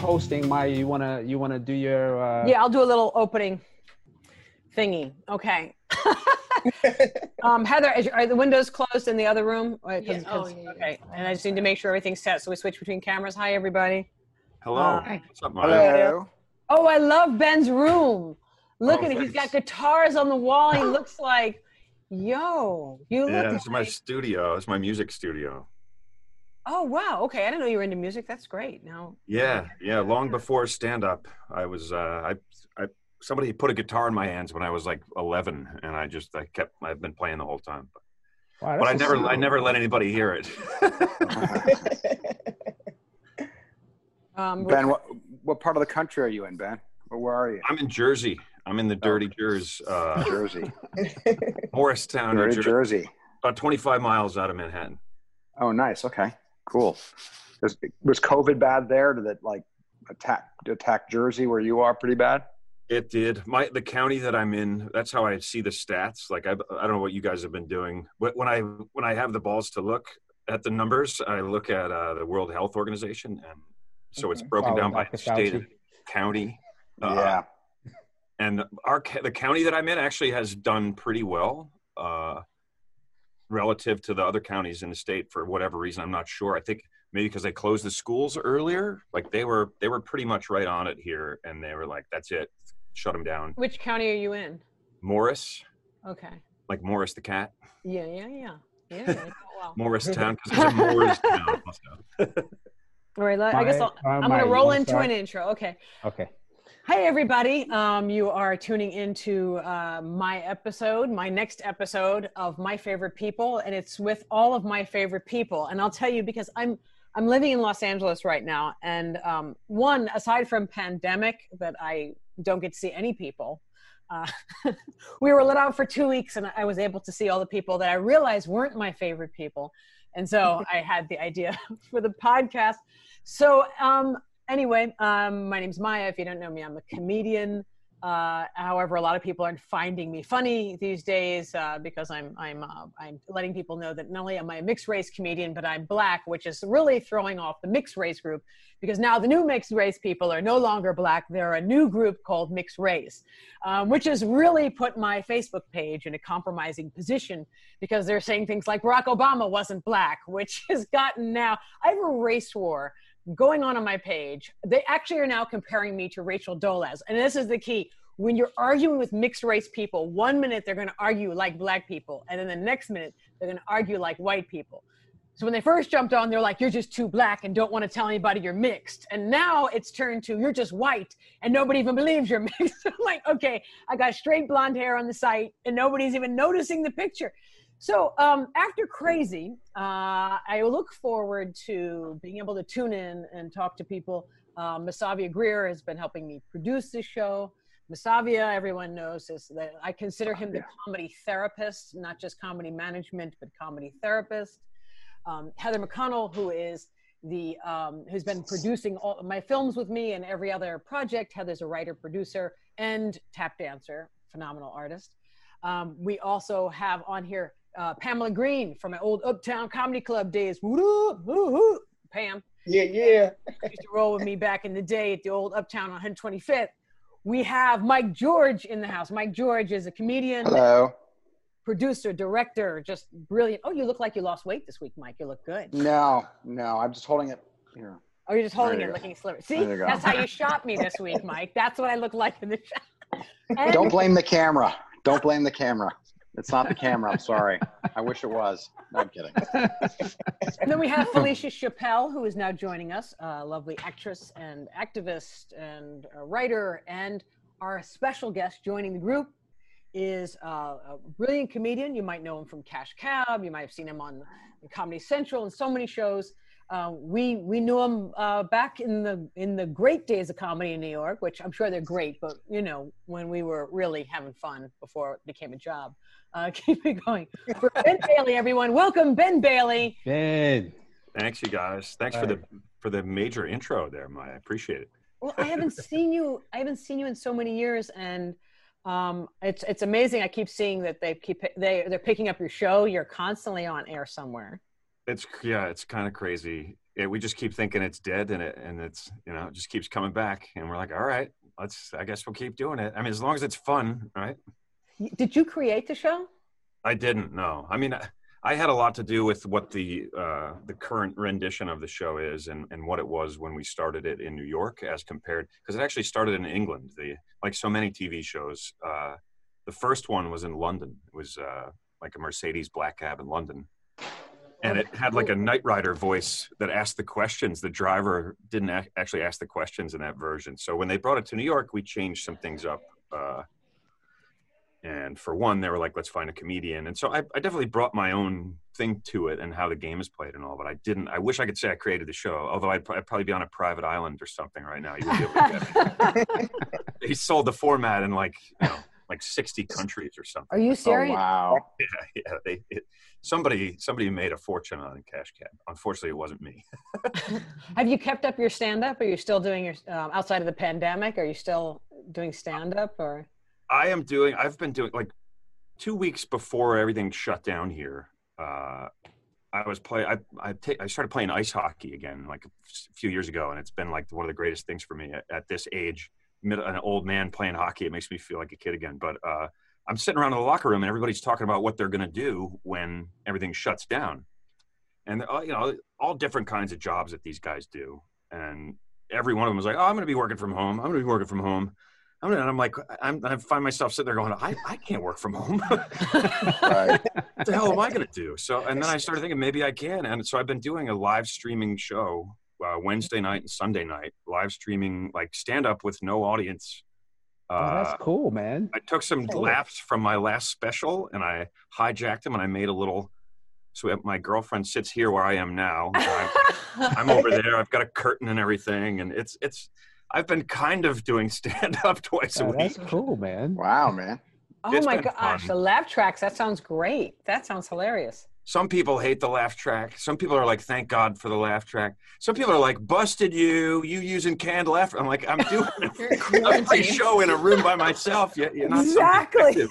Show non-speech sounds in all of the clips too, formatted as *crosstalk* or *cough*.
Maya's hosting. Maya, you wanna you wanna do your uh, Yeah, I'll do a little opening thingy. Okay. *laughs* um, Heather, is your, are the windows closed in the other room? Or- 'cause- Yeah. Oh, 'cause- yeah, yeah, okay. And I just need to make sure everything's set. So we switch between cameras. Hi, everybody. Hello. Uh, What's up, Maya? Hello. Oh, I love Ben's room. Look Oh, at it. He's got guitars on the wall. He *gasps* looks like, yo, you look. Yeah, look this is my studio. It's my music studio. Oh, wow. Okay. I didn't know you were into music. That's great. Now, Yeah, yeah. Long before stand up, I was. Uh, I, I, somebody put a guitar in my hands when I was like 11, and I just, I kept, I've been playing the whole time. wow, But I that's never, I never let anybody hear it. *laughs* um, Ben, what, what part of the country are you in, Ben? Or where are you? I'm in Jersey. I'm in the dirty Jersey, uh, Jersey. Morristown, New Dirty Jersey, Jersey. about 25 miles out of Manhattan. Oh, nice. Okay, cool. Was, was COVID bad there? Did it like attack attack Jersey where you are pretty bad? It did. My the county that I'm in. That's how I see the stats. Like I, I don't know what you guys have been doing. Wh- When I when I have the balls to look at the numbers, I look at uh, the World Health Organization, and so it's broken Follow down by state, Fauci. and county. Uh, yeah. And our the county that I'm in actually has done pretty well uh, relative to the other counties in the state for whatever reason. I'm not sure. I think maybe because they closed the schools earlier. Like they were they were pretty much right on it here, and they were like, "That's it, shut them down." which county are you in? Morris, Okay. like Morris the cat, Yeah, yeah, yeah. Yeah. *laughs* yeah. Wow. Morristown, *laughs* because it's a Morristown. All right. I guess I'll, uh, I'm going to roll into start? an intro. Okay. Okay. Hi, everybody. Um, you are tuning into uh, my episode, my next episode of My Favorite People, and it's with all of my favorite people. And I'll tell you because I'm I'm living in Los Angeles right now, and um, one aside from pandemic that I don't get to see any people. Uh, *laughs* we were let out for two weeks, and I was able to see all the people that I realized weren't my favorite people, and so *laughs* I had the idea *laughs* for the podcast. So um, anyway, um, my name's Maya. If you don't know me, I'm a comedian. Uh, however, a lot of people aren't finding me funny these days uh, because I'm I'm uh, I'm letting people know that not only am I a mixed race comedian, but I'm black, which is really throwing off the mixed race group because now the new mixed race people are no longer black. They're a new group called mixed race, um, which has really put my Facebook page in a compromising position because they're saying things like Barack Obama wasn't black, *laughs* which has gotten now I have a race war going on on my page. They actually are now comparing me to Rachel Dolezal. And this is the key. When you're arguing with mixed race people, one minute they're going to argue like black people, and then the next minute they're going to argue like white people. So when they first jumped on, they're like, you're just too black and don't want to tell anybody you're mixed. And now it's turned to you're just white and nobody even believes you're *laughs* mixed. I'm like, okay, I got straight blonde hair on the site and nobody's even noticing the picture. So um, after Crazy, uh, I look forward to being able to tune in and talk to people. Uh, Masavia Greer has been helping me produce this show. Masavia, everyone knows, is that I consider him the comedy therapist, not just comedy management, but comedy therapist. Um, Heather McConnell, who is the um, who's been producing all my films with me and every other project. Heather's a writer, producer, and tap dancer, phenomenal artist. Um, we also have on here uh, Pamela Green from my old Uptown Comedy Club days. Woo woo. Pam Yeah, yeah. used to roll with me back in the day at the old Uptown on 125th. We have Mike George in the house. Mike George is a comedian, Hello. producer, director, just brilliant. Oh, you look like you lost weight this week, Mike. You look good. No, no. I'm just holding it here. Oh, you're just holding it, go. looking slimmer. See, There you go. that's how you shot me this week, Mike. That's what I look like in the shot. And, Don't blame the camera. Don't blame the camera. It's not the camera. I'm sorry. I wish it was. No, I'm kidding. and then we have Felicia Chappelle, who is now joining us, a lovely actress and activist and writer. And our special guest joining the group is a brilliant comedian. You might know him from Cash Cab. You might have seen him on Comedy Central and so many shows. Uh, we we knew him uh, back in the in the great days of comedy in New York, which I'm sure they're great, but you know when we were really having fun before it became a job. Uh, *laughs* keep it going. For Ben *laughs* Bailey, everyone, welcome Ben Bailey. Ben. Thanks, you guys. Thanks for the for the major intro there, Maya. I appreciate it. Well, I haven't *laughs* seen you. I haven't seen you in so many years, and um, it's it's amazing. I keep seeing that they keep they they're picking up your show. You're constantly on air somewhere. It's yeah, it's kind of crazy. It, we just keep thinking it's dead, and it and it's you know it just keeps coming back, and we're like, all right, let's. I guess we'll keep doing it. I mean, as long as it's fun, right? Did you create the show? I didn't know. I mean, I, I had a lot to do with what the uh, the current rendition of the show is, and, and what it was when we started it in New York, as compared because it actually started in England. The like so many TV shows, uh, the first one was in London. It was uh, like a Mercedes black cab in London, and it had like a Knight Rider voice that asked the questions. The driver didn't ac- actually ask the questions in that version. So when they brought it to New York, we changed some things up. Uh, and for one, they were like, "Let's find a comedian." And so I, I, definitely brought my own thing to it and how the game is played and all. But I didn't. I wish I could say I created the show. Although I'd, I'd probably be on a private island or something right now. *laughs* he sold the format in like you know like sixty countries or something. Are you serious? Oh, wow. *laughs* Yeah, yeah. They, it, somebody somebody made a fortune on Cash Cab. Unfortunately, it wasn't me. *laughs* Have you kept up your stand up? Are you still doing your um, outside of the pandemic? Are you still doing stand up or? I am doing. I've been doing like two weeks before everything shut down here. Uh, I was play. I I, ta- I started playing ice hockey again like a few years ago, and it's been like one of the greatest things for me at, at this age. An old man playing hockey, it makes me feel like a kid again. But uh, I'm sitting around in the locker room, and everybody's talking about what they're going to do when everything shuts down, and uh, you know all different kinds of jobs that these guys do, and every one of them was like, "Oh, I'm going to be working from home. I'm going to be working from home." I'm, and I'm like, I'm, I find myself sitting there going, I, I can't work from home. *laughs* right. What the hell am I going to do? So, and then I started thinking maybe I can. And so I've been doing a live streaming show uh, Wednesday night and Sunday night, live streaming like stand up with no audience. Uh, oh, that's cool, man. I took some cool. laughs from my last special and I hijacked them and I made a little. So my girlfriend sits here where I am now. I'm, *laughs* I'm over there. I've got a curtain and everything, and it's it's I've been kind of doing *laughs* stand up twice a week. That's cool, man. Wow, man. Oh it's my gosh, fun. the laugh tracks. That sounds great. That sounds hilarious. Some people hate the laugh track. Some people are like, thank God for the laugh track. Some people are like, busted you, you using canned laugh. I'm like, I'm doing *laughs* *laughs* a free show in a room by myself. You're not exactly.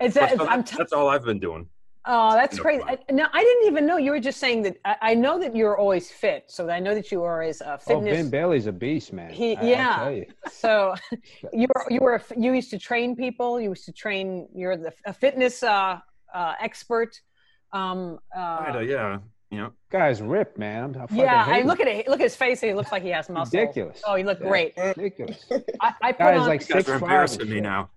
Is *laughs* that, I'm t- that's all I've been doing. Oh, that's no crazy. I, now, I didn't even know you were just saying that. I, I, know that you're always fit, so I know that you are always uh, fitness. Oh, Ben Bailey's a beast, man. He, I, yeah. You. so you were you were you used to train people. You used to train. You're the, a fitness uh, uh, expert. Um, uh, Kinda, yeah. You know, guy's ripped, man. I'm, yeah, I look at it. Look at his face. He looks like he has muscle. Ridiculous. Oh, he looked yeah, great. Ridiculous. I, I put Guy's on, like six five. embarrassing me now.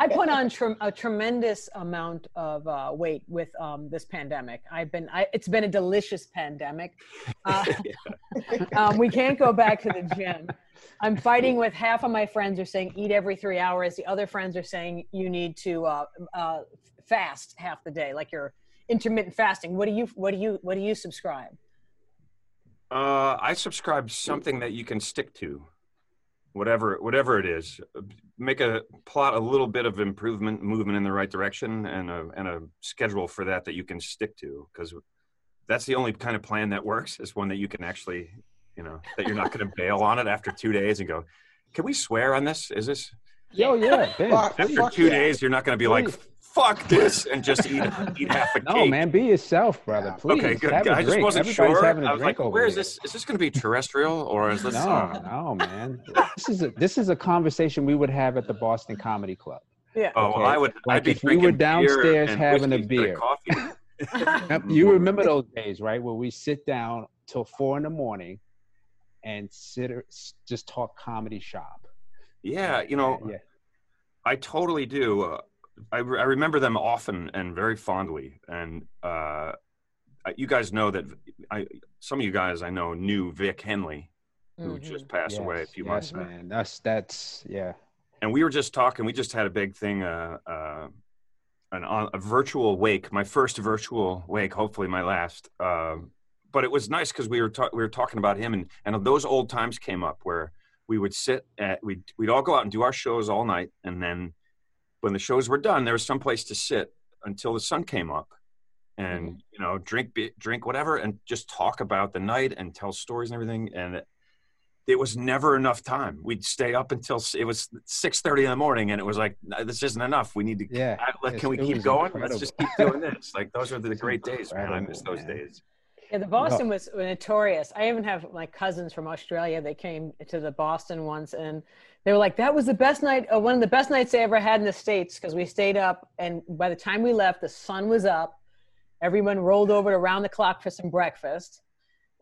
I put on tre- a tremendous amount of uh, weight with um, this pandemic. I've been, I, it's been a delicious pandemic. *laughs* Uh, um, we can't go back to the gym. I'm fighting with half of my friends are saying eat every three hours. The other friends are saying you need to uh, uh fast half the day, like you're intermittent fasting. What do you, what do you, what do you subscribe? Uh, I subscribe something that you can stick to whatever whatever it is make a plot a little bit of improvement movement in the right direction and a and a schedule for that that you can stick to because that's the only kind of plan that works is one that you can actually you know that you're not going *laughs* to bail on it after two days and go can we swear on this? Is this oh yeah *laughs* ben, after two days you're not going to be like fuck this *laughs* and just eat eat half a cake. No, man, be yourself, brother. Please. Okay, good. I just wasn't sure. I was like, where is this? Is this going to be terrestrial or is this? No, uh... no, man. this is a, this is a conversation we would have at the Boston Comedy Club. Yeah. Oh, well, I would. Like I'd be if we were downstairs beer having a beer. Coffee. *laughs* you remember those days, right? Where we sit down till four in the morning and sit just talk comedy shop. Yeah, you know, yeah. I totally do. Uh, I, re- I remember them often and very fondly. And uh, you guys know that I, some of you guys I know knew Vic Henley, who mm-hmm. just passed yes, away a few yes, months back. man. That's that's yeah. And we were just talking. We just had a big thing, uh, uh, an a virtual wake. My first virtual wake, hopefully my last. Uh, but it was nice because we were ta- we were talking about him, and and those old times came up where we would sit at we'd we'd all go out and do our shows all night, and then when the shows were done, there was some place to sit until the sun came up, and mm-hmm. you know, drink drink whatever, and just talk about the night and tell stories and everything. And it was never enough time. We'd stay up until it was six thirty in the morning, and it was like, this isn't enough. We need to. Yeah, I- like, can we keep going? incredible. Let's just keep doing this. Like those are the *laughs* It's great days, man. I miss those man. days. Yeah, the Boston was notorious. I even have my cousins from Australia. They came to the Boston once, and they were like, "That was the best night, uh, one of the best nights they ever had in the states." Because we stayed up, and by the time we left, the sun was up. Everyone rolled over to round the clock for some breakfast.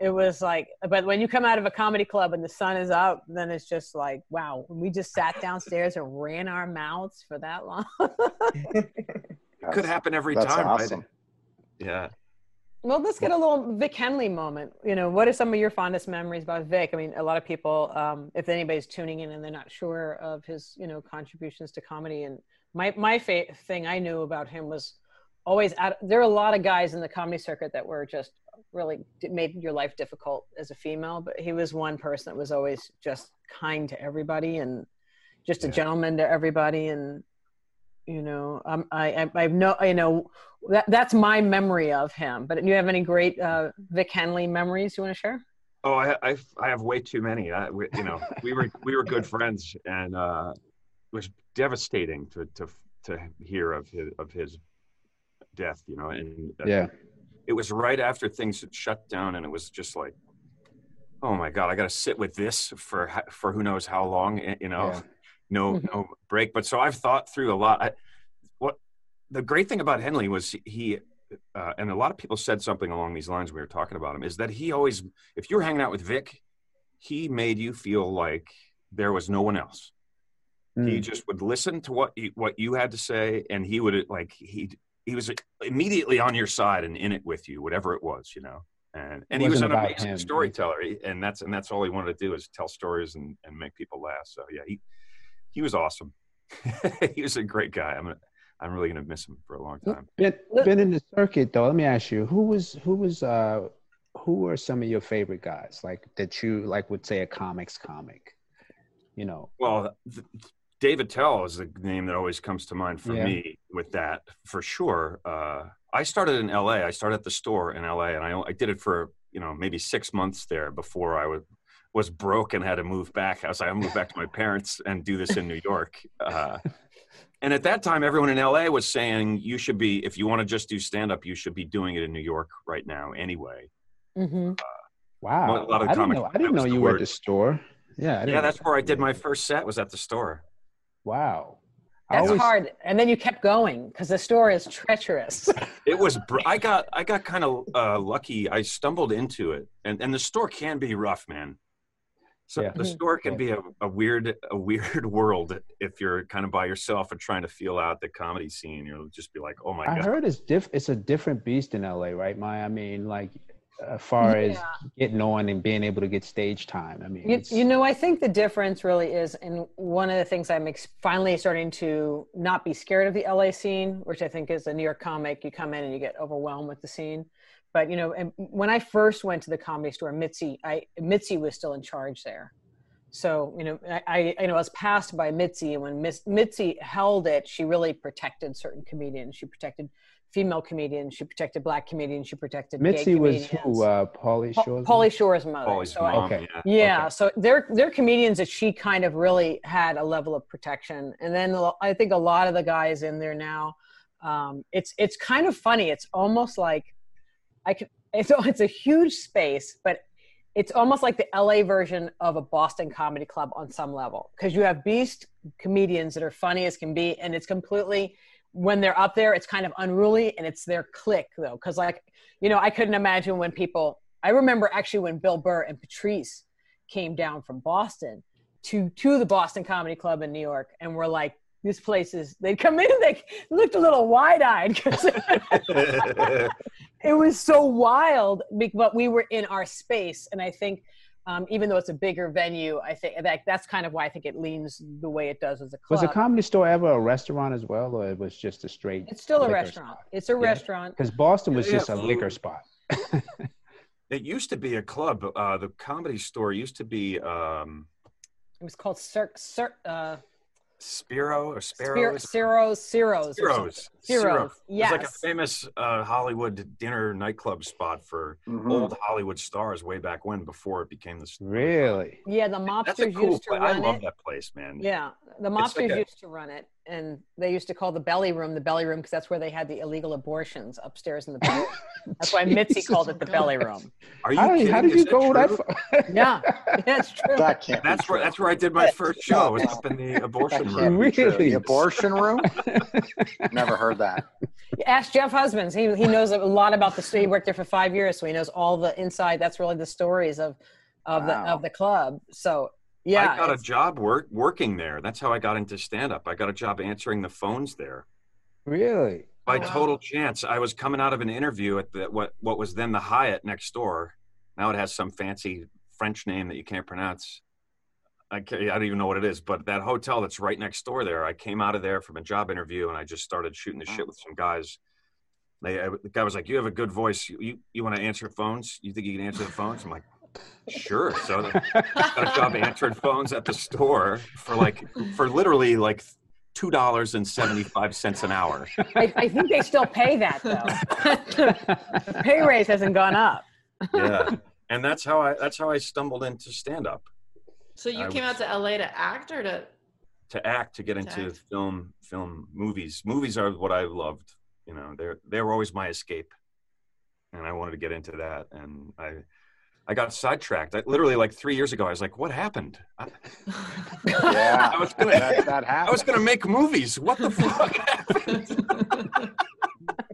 It was like, but when you come out of a comedy club and the sun is up, then it's just like, wow. We just sat downstairs and ran our mouths for that long. It *laughs* *laughs* could happen every That's time. right? awesome. Yeah. Well, let's get a little Vic Henley moment. You know, what are some of your fondest memories about Vic? I mean, a lot of people, um, if anybody's tuning in and they're not sure of his, you know, contributions to comedy, and my my fa- thing I knew about him was always out. There are a lot of guys in the comedy circuit that were just really made your life difficult as a female, but he was one person that was always just kind to everybody and just a gentleman to everybody, and you know, um, I, I I know you know that that's my memory of him. But do you have any great uh, Vic Henley memories you want to share? Oh, I, I, I have way too many. I, we, you know, we were we were good friends, and uh, it was devastating to to to hear of his of his death. You know, and uh, Yeah. it was right after things had shut down, and it was just like, oh my god, I got to sit with this for for who knows how long. You know, Yeah. No Mhm. no break. But so I've thought through a lot. I, what the great thing about Henley was he. Uh, and a lot of people said something along these lines when we were talking about him is that he always if you were hanging out with Vic, he made you feel like there was no one else. He Mm. just would listen to what you, what you had to say, and he would like he he was immediately on your side and in it with you, whatever it was, you know. And and he was an amazing him. storyteller, and that's and that's all he wanted to do is tell stories and and make people laugh. So yeah, he he was awesome. *laughs* he was a great guy. I'm gonna, I'm really gonna miss him for a long time. Been, been in the circuit though. Let me ask you, who was who was uh who are some of your favorite guys like that you like would say a comics comic? You know. Well, th- Dave Attell is the name that always comes to mind for Yeah. me with that for sure. Uh, I started in LA. I started at the store in LA, and I, I did it for you know maybe six months there before I was was broke and had to move back. I was like, I moved back to my parents and do this in New York. Uh, *laughs* and at that time, everyone in LA was saying you should be if you want to just do stand up, you should be doing it in New York right now anyway. Mm-hmm. Wow. a lot of I didn't know. I didn't know you were at the store. Yeah. I didn't Yeah, that's where I did my first set. Was at the store. Wow. That's always- hard. And then you kept going because the store is treacherous. *laughs* it was br- i got i got kind of uh, lucky i stumbled into it and and the store can be rough man so Yeah. the Mhm. store can Yeah. be a, a weird a weird *laughs* world if you're kind of by yourself and trying to feel out the comedy scene you'll just be like oh my I god heard it's diff. It's a different beast in LA, right, Maya? I mean, like, as far as getting on and being able to get stage time. I mean, You, you know, I think the difference really is, and one of the things I'm ex- finally starting to not be scared of the LA scene, which I think is a New York comic. You come in and you get overwhelmed with the scene. But you know, when I first went to the comedy store, Mitzi, I Mitzi was still in charge there. So you know, I, I you know I was passed by Mitzi, and when Miss, Mitzi held it, she really protected certain comedians. She protected female comedians. She protected black comedians. She protected gay Mitzi was comedians. who? Uh, Pauly Pa- Shore. Pauly Shore's mother. Paulie's So I- Okay. yeah yeah, Okay. so they're they're comedians that she kind of really had a level of protection, and then I think a lot of the guys in there now, um, it's it's kind of funny. It's almost like I could. It's *laughs* it's a huge space, but it's almost like the LA version of a Boston comedy club on some level because you have beast comedians that are funny as can be, and it's completely when they're up there, it's kind of unruly and it's their click though, because like you know, I couldn't imagine when people. I remember actually when Bill Burr and Patrice came down from Boston to to the Boston Comedy Club in New York, and were like, "This place is." They'd come in, they looked a little wide eyed because *laughs* it was so wild. But we were in our space, and I think. Um, even though it's a bigger venue, I think that that's kind of why I think it leans the way it does as a club. Was the comedy store ever a restaurant as well, or it was just a straight? it's still a restaurant. spot? It's a restaurant. Because Boston was Yeah, just a food. liquor spot. *laughs* it used to be a club uh the comedy store used to be um It was called Cir- Cir- uh, spiro or sparrows Ciro's, Ciro's, or something. Spiro's. Ciro's. It's like a famous uh, Hollywood dinner nightclub spot for Mhm. old Hollywood stars way back when, before it became the. Really? yeah, the That's mobsters cool used to place. I love it. that place, man. Yeah, the It's like mobsters a- used to run it, and they used to call the belly room the belly room because that's where they had the illegal abortions upstairs in the belly. *laughs* that's why Mitzi called it the belly room. Are you How, kidding? how did you go that far? Yeah, *laughs* that's true. That can't. be That's where that's where I did my first show. It was up in the abortion room. can't. Really? The abortion room? Never heard that. *laughs* Ask Jeff Husbands. He he knows a lot about the. He worked there for five years, so he knows all the inside. That's really the stories of of the of the club. So yeah, I got a job work working there. That's how I got into stand up. I got a job answering the phones there. Really? By wow. total chance, I was coming out of an interview at the what what was then the Hyatt next door. Now it has some fancy French name that you can't pronounce. I can't, I don't even know what it is, but that hotel that's right next door there. I came out of there from a job interview and I just started shooting the shit with some guys. They, I, the guy was like, "You have a good voice. You you, you want to answer phones? You think you can answer the phones?" I'm like, "Sure." So *laughs* got a job answering phones at the store for like for literally like two dollars and seventy five cents an hour. I, I think they still pay that though. the pay raise hasn't gone up. Yeah, and that's how I that's how I stumbled into stand up So you I came out to LA to act or to? to act to get To into act. film film movies. Movies are what I loved. You know, they're they were always my escape, and I wanted to get into that. And I I got sidetracked. I, literally, like three years ago, I was like, "What happened?" I, Yeah. *laughs* I was gonna that, that I was gonna make movies. What the fuck *laughs* happened? *laughs*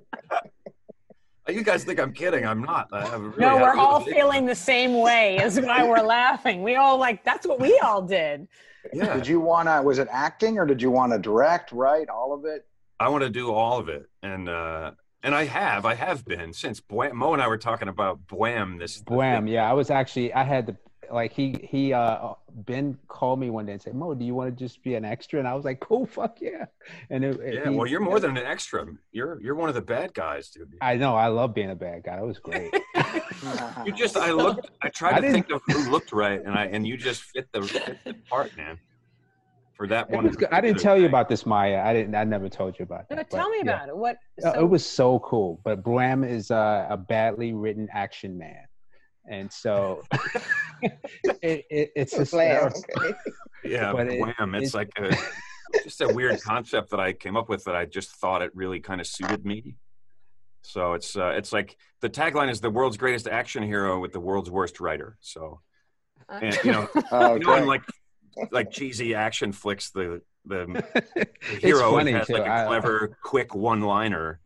You guys think I'm kidding? I'm not. I really No, we're all with feeling the same way. Is why we're *laughs* laughing. We all like that's what we all did. Yeah, Did you want to, was it acting or did you want to direct, write, all of it? I want to do all of it, and uh, and I have, I have been since Boam. Mo and I were talking about Boam. This Wham! Yeah, I was actually I had to like he he uh Ben called me one day and said, "Mo, do you want to just be an extra?" And I was like, "Cool, *laughs* fuck yeah!" And it, it- Yeah, he- well, you're more than an extra. You're you're one of the bad guys, dude. I know. I love being a bad guy. That was great. *laughs* You just, I looked, I tried I to think of who looked right, and I and you just fit the, fit the part, man. For that one, was. I didn't particular tell you about this, Maya. I didn't. I never told you about No, that. tell but me yeah. about it. What? Uh, so- it was so cool. But Bram is uh, a badly written action man, and so *laughs* it, it, it's hysterical. Yeah, but it- wham! It's like a just a weird concept that I came up with that I just thought it really kind of suited me. So it's uh, it's like the tagline is the world's greatest action hero with the world's worst writer. So Uh, and you know, *laughs* Oh, you know, in like like cheesy action flicks, the the, the hero funny has too. like a clever, quick one liner.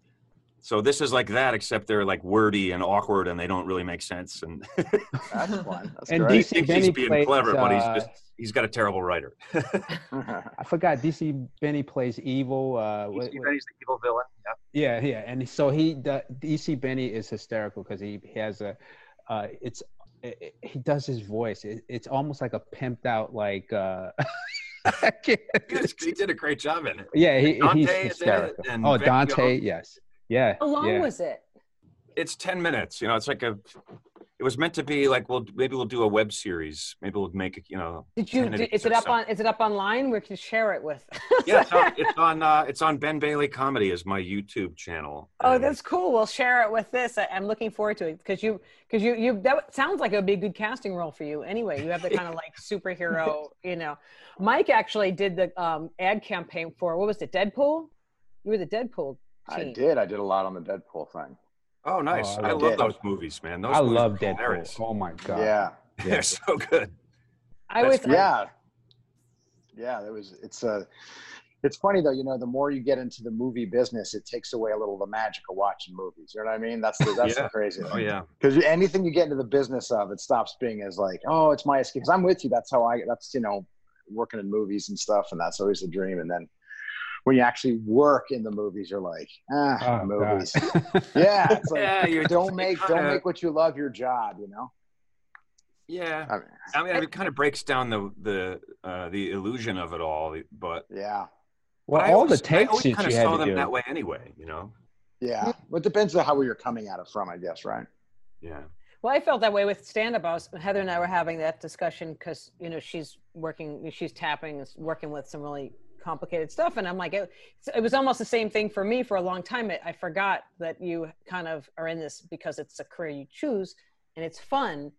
So this is like that, except they're like wordy and awkward, and they don't really make sense. And That's *laughs* fun. That's And great. DC thinks Benny he's being plays, clever, but he's uh, just he's got a terrible writer. *laughs* I forgot. DC Benny plays evil. Uh, what- what- Benny's the evil villain. Yeah. Yeah, yeah, and so he the DC Benny is hysterical because he, he has a, uh, it's it, it- he does his voice. It, it's almost like a pimped out like. uh *laughs* he did a great job in it. Yeah, he, Dante he's is in it, hysterical. and Oh, Vecchio. Dante, yes, yeah. How long yeah. was it? It's ten minutes. You know, it's like a. It was meant to be like, well, maybe we'll do a web series. Maybe we'll make it. You know, Did you? Did, is it up something. on? Is it up online? Where can you share it with? *laughs* yeah, it's on. It's on, uh, it's on Ben Bailey Comedy is my YouTube channel. Oh, And that's cool. We'll share it with this. I, I'm looking forward to it because you, because you, you. That sounds like it would be a good casting role for you. Anyway, you have the kind of like *laughs* superhero. You know, Mike actually did the um, ad campaign for what was it? Deadpool. You were the Deadpool I did. I did a lot on the Deadpool thing. Oh, oh nice! Oh, I I love love those movies, man. Those I movies love Deadpool. hilarious. Oh my god. Yeah. They're so good. I was. That's Yeah. Yeah. It was, it's a, it's funny though, you know, the more you get into the movie business, it takes away a little of the magic of watching movies. You know what I mean? That's the, that's Yeah. the crazy Oh yeah, Because anything you get into the business of, it stops being as like, oh, it's my escape. Because I'm with you. That's how I. That's you know, working in movies and stuff, and that's always the dream. And then when you actually work in the movies, you're like, ah, Oh, movies. *laughs* Yeah, it's like yeah. You don't make don't make what you love your job. You know. Yeah, I mean, I mean, it kind of breaks down the the uh, the illusion of it all, but yeah, well, but all always- the take I always kind you of had saw them do. that way anyway. You know? yeah. well, it depends on how you're coming at it from, I guess, right? Yeah. Well, I felt that way with stand up. I was Heather and I were having that discussion because you know she's working, she's tapping, working with some really complicated stuff. And I'm like, it, it was almost the same thing for me for a long time. I, I forgot that you kind of are in this because it's a career you choose and it's fun.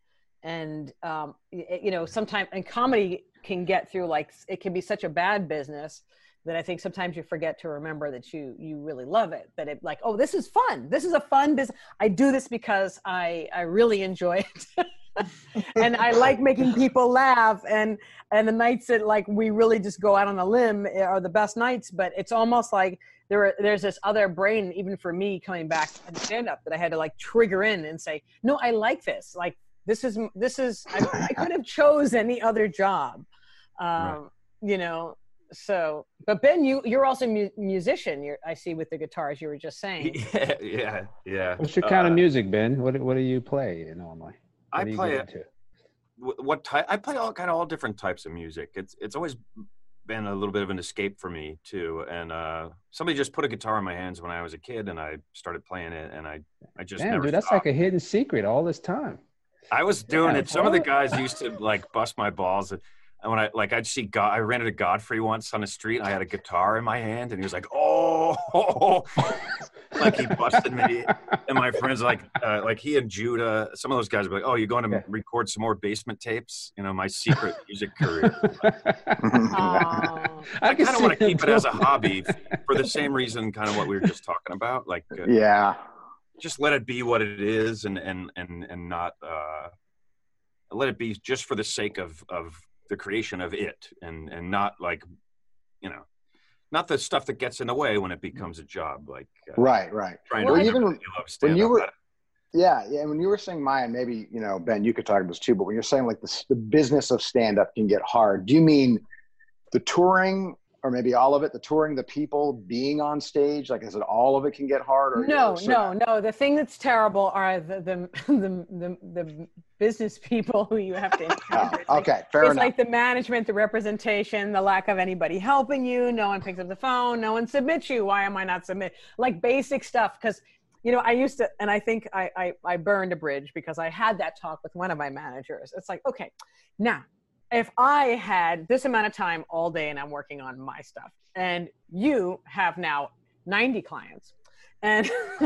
And, um, y- you know, sometimes, and comedy can get through like, it can be such a bad business that I think sometimes you forget to remember that you, you really love it, that it like, oh, this is fun. This is a fun business. I do this because I, I really enjoy it. *laughs* *laughs* and I like making people laugh and and the nights that like we really just go out on a limb are the best nights but it's almost like there are, there's this other brain even for me coming back and stand up that I had to like trigger in and say no I like this like this is this is I, I could have chose any other job um Right. you know so but Ben you you're also a mu- musician you're I see with the guitars you were just saying *laughs* Yeah, yeah, yeah. What's your kind Uh, of music, Ben? What what do you play normally? What I play it. what type i play all kind of all different types of music it's it's always been a little bit of an escape for me too and uh somebody just put a guitar in my hands when i was a kid and i started playing it and i i just Damn, never dude, that's stopped. like a hidden secret all this time. i was doing Yeah, it some of the guys used to like bust my balls and when i like i'd see god i ran into godfrey once on the street and i had a guitar in my hand and he was like oh *laughs* *laughs* like he busted me and my *laughs* friends like uh, like he and Judah, some of those guys were like, "Oh, you're going to Yeah. record some more basement tapes?" You know, my secret music career. *laughs* Oh. I can kind of want to keep it as a hobby for the same reason, kind of what we were just talking about. Like, uh, yeah. just let it be what it is, and and and and not uh, let it be just for the sake of of the creation of it, and and not like, you know, not the stuff that gets in the way when it becomes a job. Like, uh, Right, right. trying Well, to even you when you were- Yeah, yeah. When you were saying Maya, maybe you know Ben, you could talk about this too. But when you're saying like the the business of stand up can get hard, do you mean the touring, or maybe all of it? The touring, the people being on stage, like is it all of it can get hard? Or no no no the thing that's terrible are the the *laughs* the, the, the business people who you have to Oh, *laughs* encounter. Like- okay, fair it's enough. like the management the representation the lack of anybody helping you no one picks up the phone no one submits you why am i not submit like basic stuff because you know i used to and i think I, I i burned a bridge because i had that talk with one of my managers it's like okay now if i had this amount of time all day and i'm working on my stuff and you have now 90 clients and *laughs*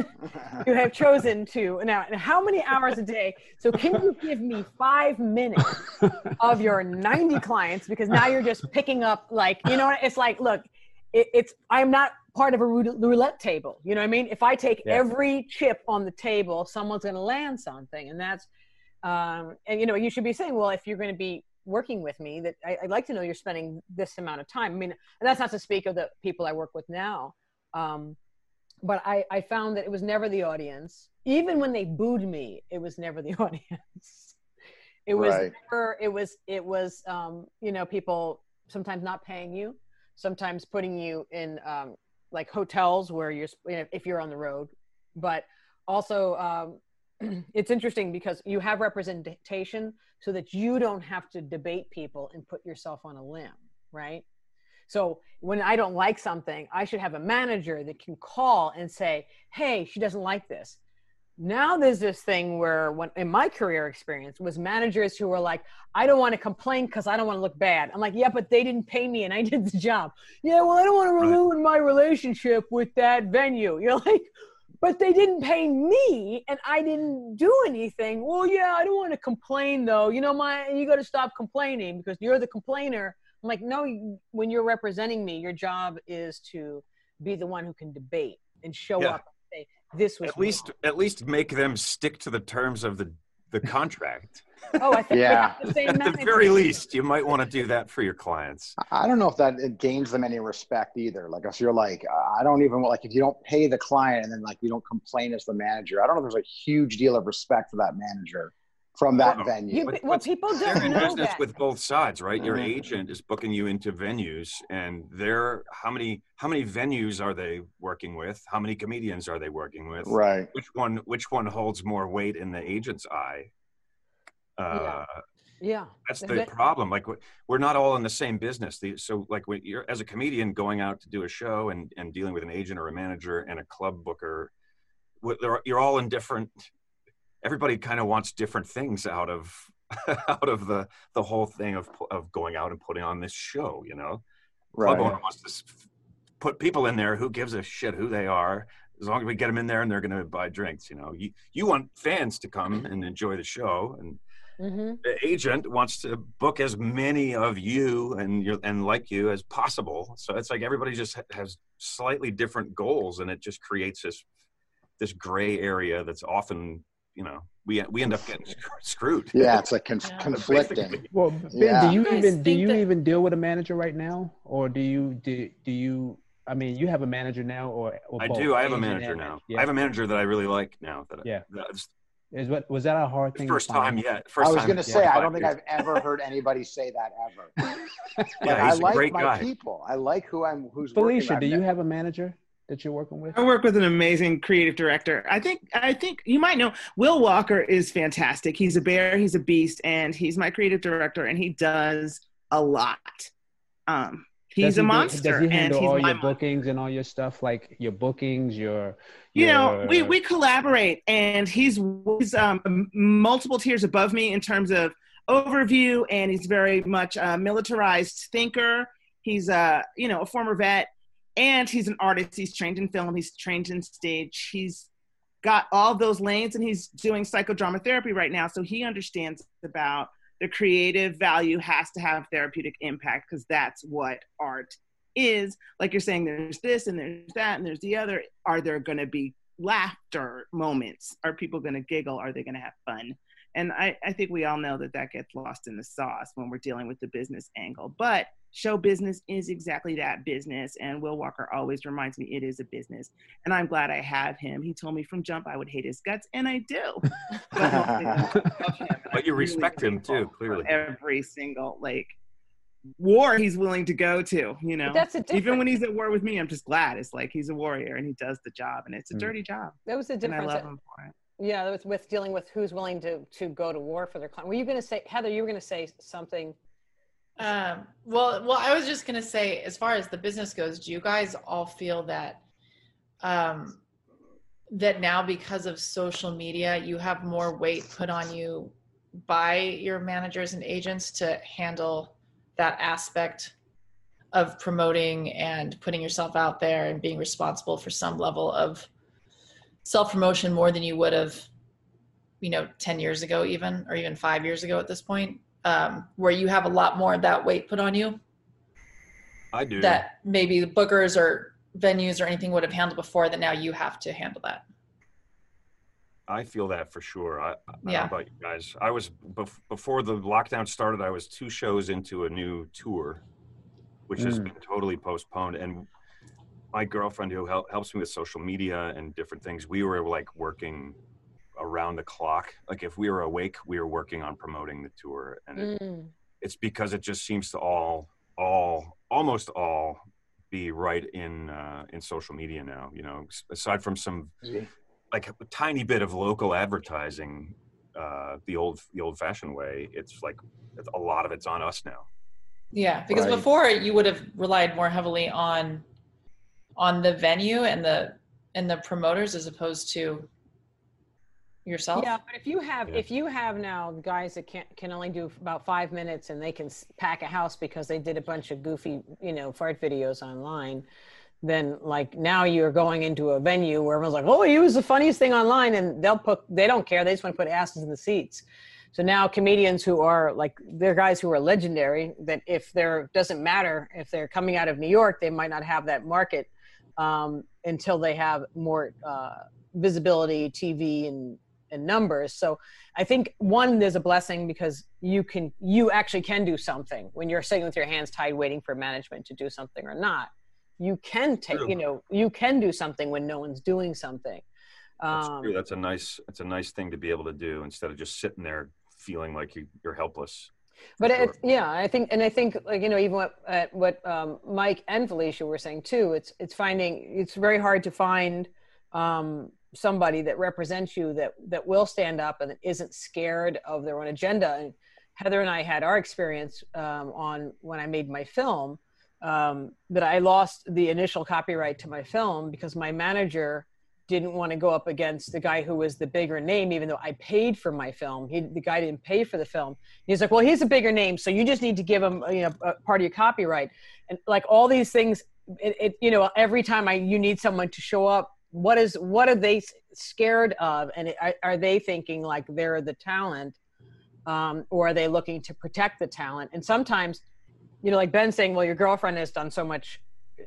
you have chosen to now how many hours a day? So can you give me five minutes of your 90 clients? Because now you're just picking up like you know it's like look it, it's i'm not part of a roulette table you know what i mean? If i take Yeah. every chip on the table someone's going to land something and that's um and you know you should be saying well if you're going to be working with me that I, i'd like to know you're spending this amount of time i mean and that's not to speak of the people i work with now um but I, I found that it was never the audience. Even when they booed me, it was never the *laughs* audience. It was Right. never, it was it was um, you know people sometimes not paying you, sometimes putting you in um, like hotels where you're you know, if you're on the road, but also um, *clears throat* it's interesting because you have representation so that you don't have to debate people and put yourself on a limb, right? So when I don't like something, I should have a manager that can call and say, "Hey, she doesn't like this." Now there's this thing where, when in my career experience, was managers who were like, "I don't want to complain because I don't want to look bad." I'm like, "Yeah, but they didn't pay me and I *laughs* did the job." Yeah, well, I don't want to ruin my relationship with that venue. *laughs* You're like, but they didn't pay me and I didn't do anything. Well, yeah, I don't want to complain though. You know, my you got to stop complaining because you're the complainer. I'm like, no, when you're representing me, your job is to be the one who can debate and show Yeah. up and say, this was at least at least make them stick to the terms of the the contract. Wrong." Oh, I think we Yeah. the same At the very least, you might want to do that for your clients. I don't know if that it gains them any respect either. Like if you're like, I don't even like if you don't pay the client and then like you don't complain as the manager. I don't know if there's a huge deal of respect for that manager from that Well, venue. You, But- well, but people They're don't in know business that. with both sides, right? Your Mhm. agent is booking you into venues, and they're how many how many venues are they working with? How many comedians are they working with? right. Which one which one holds more weight in the agent's eye? Uh, yeah. That's The the ve- problem. Like we- we're not all in the same business. The, so like when you're as a comedian going out to do a show and, and dealing with an agent or a manager and a club booker, what- they're- you're all in different. Everybody kind of wants different things out of *laughs* out of the the whole thing of of going out and putting on this show. You know, club owner wants to put people in there. Who gives a shit who they are? As long as we get them in there and they're going to buy drinks, you know, you you want fans to come and enjoy the show, and hmm the agent wants to book as many of you and you and like you as possible. So it's like everybody just has slightly different goals, and it just creates this this gray area that's often, you know, we we end up getting screwed. Yeah, it's like conf- Yeah. *laughs* conflicting. Well, Ben, Yeah. do you You even do you that- even deal with a manager right now, or do you do do you? I mean, you have a manager now, or, or I both, do. I have a manager now. Yeah. I have a manager that I really like now. That Yeah. that's Is what was that a hard thing? first to find? time yet. First I was gonna say I don't think years. I've ever heard anybody say that ever. *laughs* Like, Yeah, I he's a like great my guy. people. I like who I'm who's Felicia, working. do I've you met- have a manager that you're working with? I work with an amazing creative director. I think I think you might know Will Walker is fantastic. He's a bear, he's a beast, and he's my creative director, and he does a lot. Um, he's Does he a do- monster, does he and handle he's all my your mon- bookings and all your stuff, like your bookings, your, you know we, we collaborate and he's, he's um, multiple tiers above me in terms of overview and he's very much a militarized thinker. He's a you know a former vet and he's an artist. He's trained in film. He's trained in stage. He's got all those lanes and he's doing psychodrama therapy right now. So he understands about the creative value has to have therapeutic impact because that's what art is like you're saying there's this and there's that and there's the other. Are there going to be laughter moments? Are people going to giggle? Are they going to have fun? And I, I think we all know that that gets lost in the sauce when we're dealing with the business angle. But show business is exactly that business. And will walker always reminds me it is a business. And i'm glad i have him. He told me from jump i would hate his guts and i do. *laughs* But I love him, and But you I'm respect him, too, clearly. every single like war he's willing to go to you know But that's a even when he's at war with me i'm just glad it's like he's a warrior and he does the job and it's a Mm. dirty job that was the and i difference. love him for it Yeah, with, with dealing with who's willing to to go to war for their client. Were you going to say, Heather? You were going to say something. Um, well, well, I was just gonna say, as far as the business goes, do you guys all feel that um, that now because of social media, you have more weight put on you by your managers and agents to handle that aspect of promoting and putting yourself out there and being responsible for some level of self promotion more than you would have, you know, 10 years ago, even, or even five years ago at this point, um, where you have a lot more of that weight put on you I do. that maybe the bookers or venues or anything would have handled before that now you have to handle that. I feel that for sure. I, I Yeah. about you guys. I was bef- before the lockdown started. I was two shows into a new tour, which has Mm. been totally postponed. And my girlfriend, who hel- helps me with social media and different things, we were like working around the clock. Like if we were awake, we were working on promoting the tour, and it, Mm. it's because it just seems to all, all, almost all, be right in uh, in social media now. You know, aside from some like a tiny bit of local advertising uh the old the old fashioned way it's like it's- a lot of it's on us now Yeah, because Right. before you would have relied more heavily on on the venue and the and the promoters as opposed to yourself. Yeah, but if you have Yeah. if you have now guys that can can only do about five minutes and they can pack a house because they did a bunch of goofy you know fart videos online, then like now you're going into a venue where everyone's like, oh, he was the funniest thing online, and they'll put they don't care, they just want to put asses in the seats. So now comedians who are like they're guys who are legendary that if they're doesn't matter if they're coming out of New York, they might not have that market um, until they have more uh, visibility, TV, and and numbers. So I think one there's a blessing because you can you actually can do something when you're sitting with your hands tied waiting for management to do something or not. You can take you know you can do something when no one's doing something. that's Um, true that's a nice it's a nice thing to be able to do instead of just sitting there feeling like you, you're helpless but Sure. it's yeah i think and i think like you know even what uh, what um, mike and felicia were saying too it's it's finding it's very hard to find um, somebody that represents you that that will stand up and isn't scared of their own agenda and heather and i had our experience um, on when i made my film um, that i lost the initial copyright to my film because my manager didn't want to go up against the guy who was the bigger name, even though I paid for my film. He, the guy didn't pay for the film. He's like, well, he's a bigger name, so you just need to give him, you know, part of your copyright, and like all these things. It, it you know, every time I you need someone to show up, what is what are they scared of, and are, are they thinking like they're the talent, um, or are they looking to protect the talent? And sometimes, you know, like Ben saying, well, your girlfriend has done so much,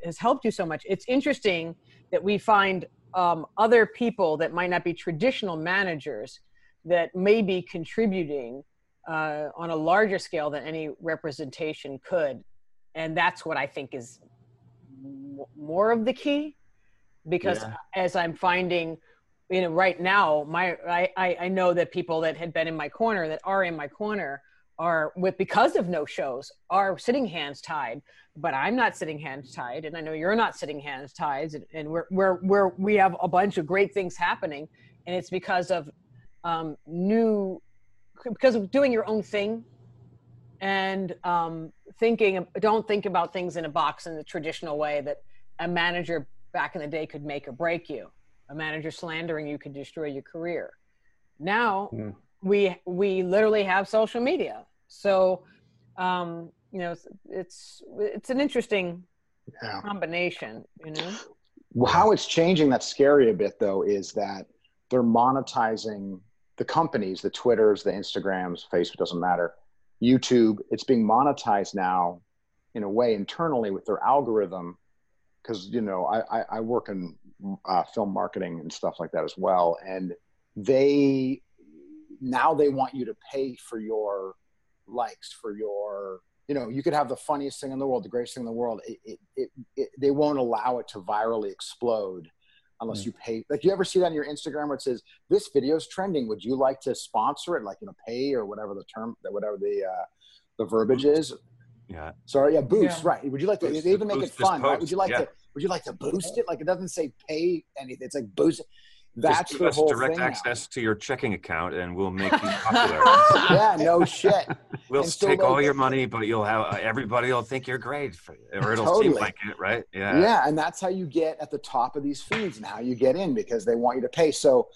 has helped you so much. It's interesting that we find um, other people that might not be traditional managers that may be contributing uh, on a larger scale than any representation could. And that's what I think is more of the key because Yeah. as I'm finding, you know, right now, my I I know that people that had been in my corner that are in my corner are with because of no shows are sitting hands tied but i'm not sitting hands tied and i know you're not sitting hands tied and, and we're, we're we're we have a bunch of great things happening and it's because of um, new because of doing your own thing and um, thinking don't think about things in a box in the traditional way that a manager back in the day could make or break you. A manager slandering you could destroy your career. Now Hmm. we we literally have social media so um you know it's it's, it's an interesting Yeah. combination you know Well, how it's changing that's scary a bit though is that they're monetizing the companies, the Twitters, the Instagrams, Facebook doesn't matter, YouTube. It's being monetized now in a way internally with their algorithm. Because you know, I, I, I work in uh, film marketing and stuff like that as well, and they now they want you to pay for your likes for your you know you could have the funniest thing in the world the greatest thing in the world it, it, it, it they won't allow it to virally explode unless Mm. you pay like you ever see that on your instagram where it says this video is trending would you like to sponsor it like you know pay or whatever the term that whatever the uh the verbiage is Yeah. sorry yeah boost Yeah. right would you like to Boost they even make it boost this fun right would you like yeah. to would you like to boost it like it doesn't say pay anything it's like boost it. That's Just give the us whole direct thing now. access to your checking account, and we'll make you *laughs* popular. yeah no *laughs* shit we'll And so, take all your money, but you'll have everybody will think you're great, for, or it'll Totally. seem like it, right? Yeah. yeah. and that's how you get at the top of these feeds and how you get in because they want you to pay so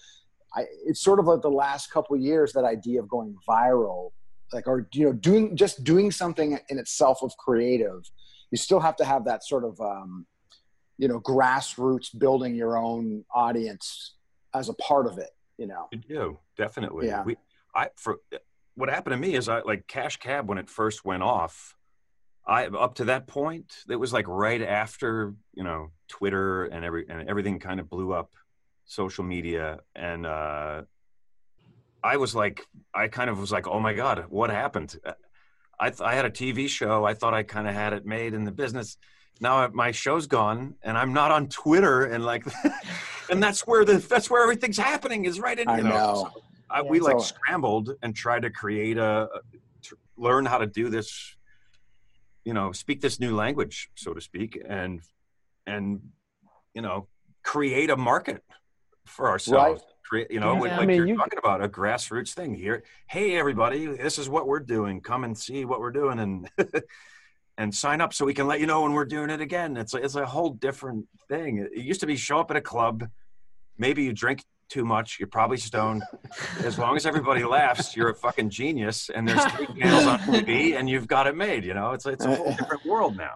I, it's sort of like the last couple of years that idea of going viral like or you know doing just doing something in itself of creative you still have to have that sort of um, you know grassroots building your own audience as a part of it you know You do definitely. Yeah. We, I for what happened to me is I like Cash Cab when it first went off. I up to that point, it was like right after you know Twitter and every and everything kind of blew up, social media, and uh, I was like, I kind of was like, oh my god, what happened? I th- I had a TV show. I thought I kind of had it made in the business. Now my show's gone, and I'm not on Twitter, and like, *laughs* and that's where the that's where everything's happening is right in. i You know. So I, we like So- scrambled and tried to create a, a- to learn how to do this you know speak this new language so to speak and and you know create a market for ourselves. Create you know Yeah, like I mean, you're you- talking about a grassroots thing here. Hey everybody this is what we're doing. Come and see what we're doing and *laughs* and sign up so we can let you know when we're doing it again it's a, it's a whole different thing it used to be show up at a club maybe you drink too much you're probably stoned as long as everybody laughs, you're a fucking genius. And there's *laughs* three channels on TV, and you've got it made. You know, it's it's a whole uh, different world now.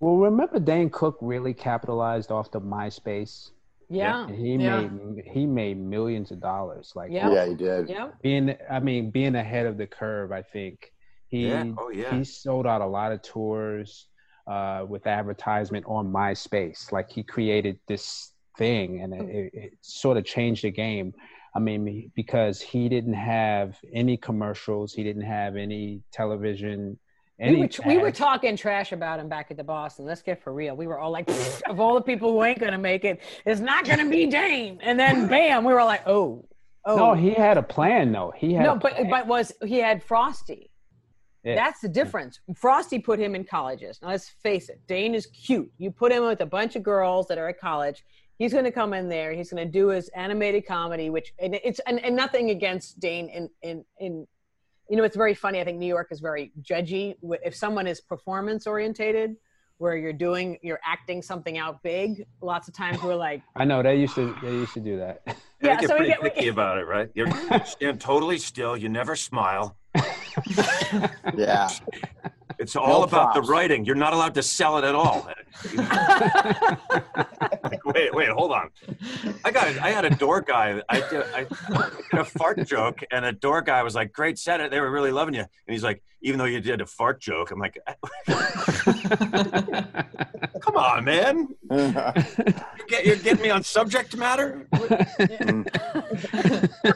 Well, remember Dane Cook really capitalized off the MySpace. yeah And he Yeah. made he made millions of dollars. Like Yeah. yeah you did yeah being, I mean, being ahead of the curve. I think he Yeah. Oh yeah. he sold out a lot of tours uh, with advertisement on MySpace. Like he created this thing, and it, it, it sort of changed the game. I mean, because he didn't have any commercials, he didn't have any television. Any we were, we were talking trash about him back at the Boston. Let's get for real. We were all like, of all the people who ain't gonna make it, it's not gonna be Dane. And then *laughs* bam, we were like, oh, oh. No, he had a plan though. He had no, a but but was he had Frosty? Yeah. That's the difference. Frosty put him in colleges. Now let's face it, Dane is cute. You put him with a bunch of girls that are at college. He's going to come in there. He's going to do his animated comedy, which and it's and, and nothing against Dane in in in. You know, it's very funny. I think New York is very judgy. If someone is performance orientated, where you're doing you're acting something out big. Lots of times we're like, *laughs* I know they used to they used to do that. They Yeah, get so we pretty get- we picky get- about it, right? You're, you stand totally still. You never smile. *laughs* Yeah. It's all about props. the writing. You're not allowed to sell it at all. *laughs* wait, wait, hold on. I got. I had a door guy. I did, I did a fart joke, and a door guy was like, "Great, set it. They were really loving you." And he's like, "Even though you did a fart joke," I'm like, *laughs* "Come on, man. You get, you're getting me on subject matter. We're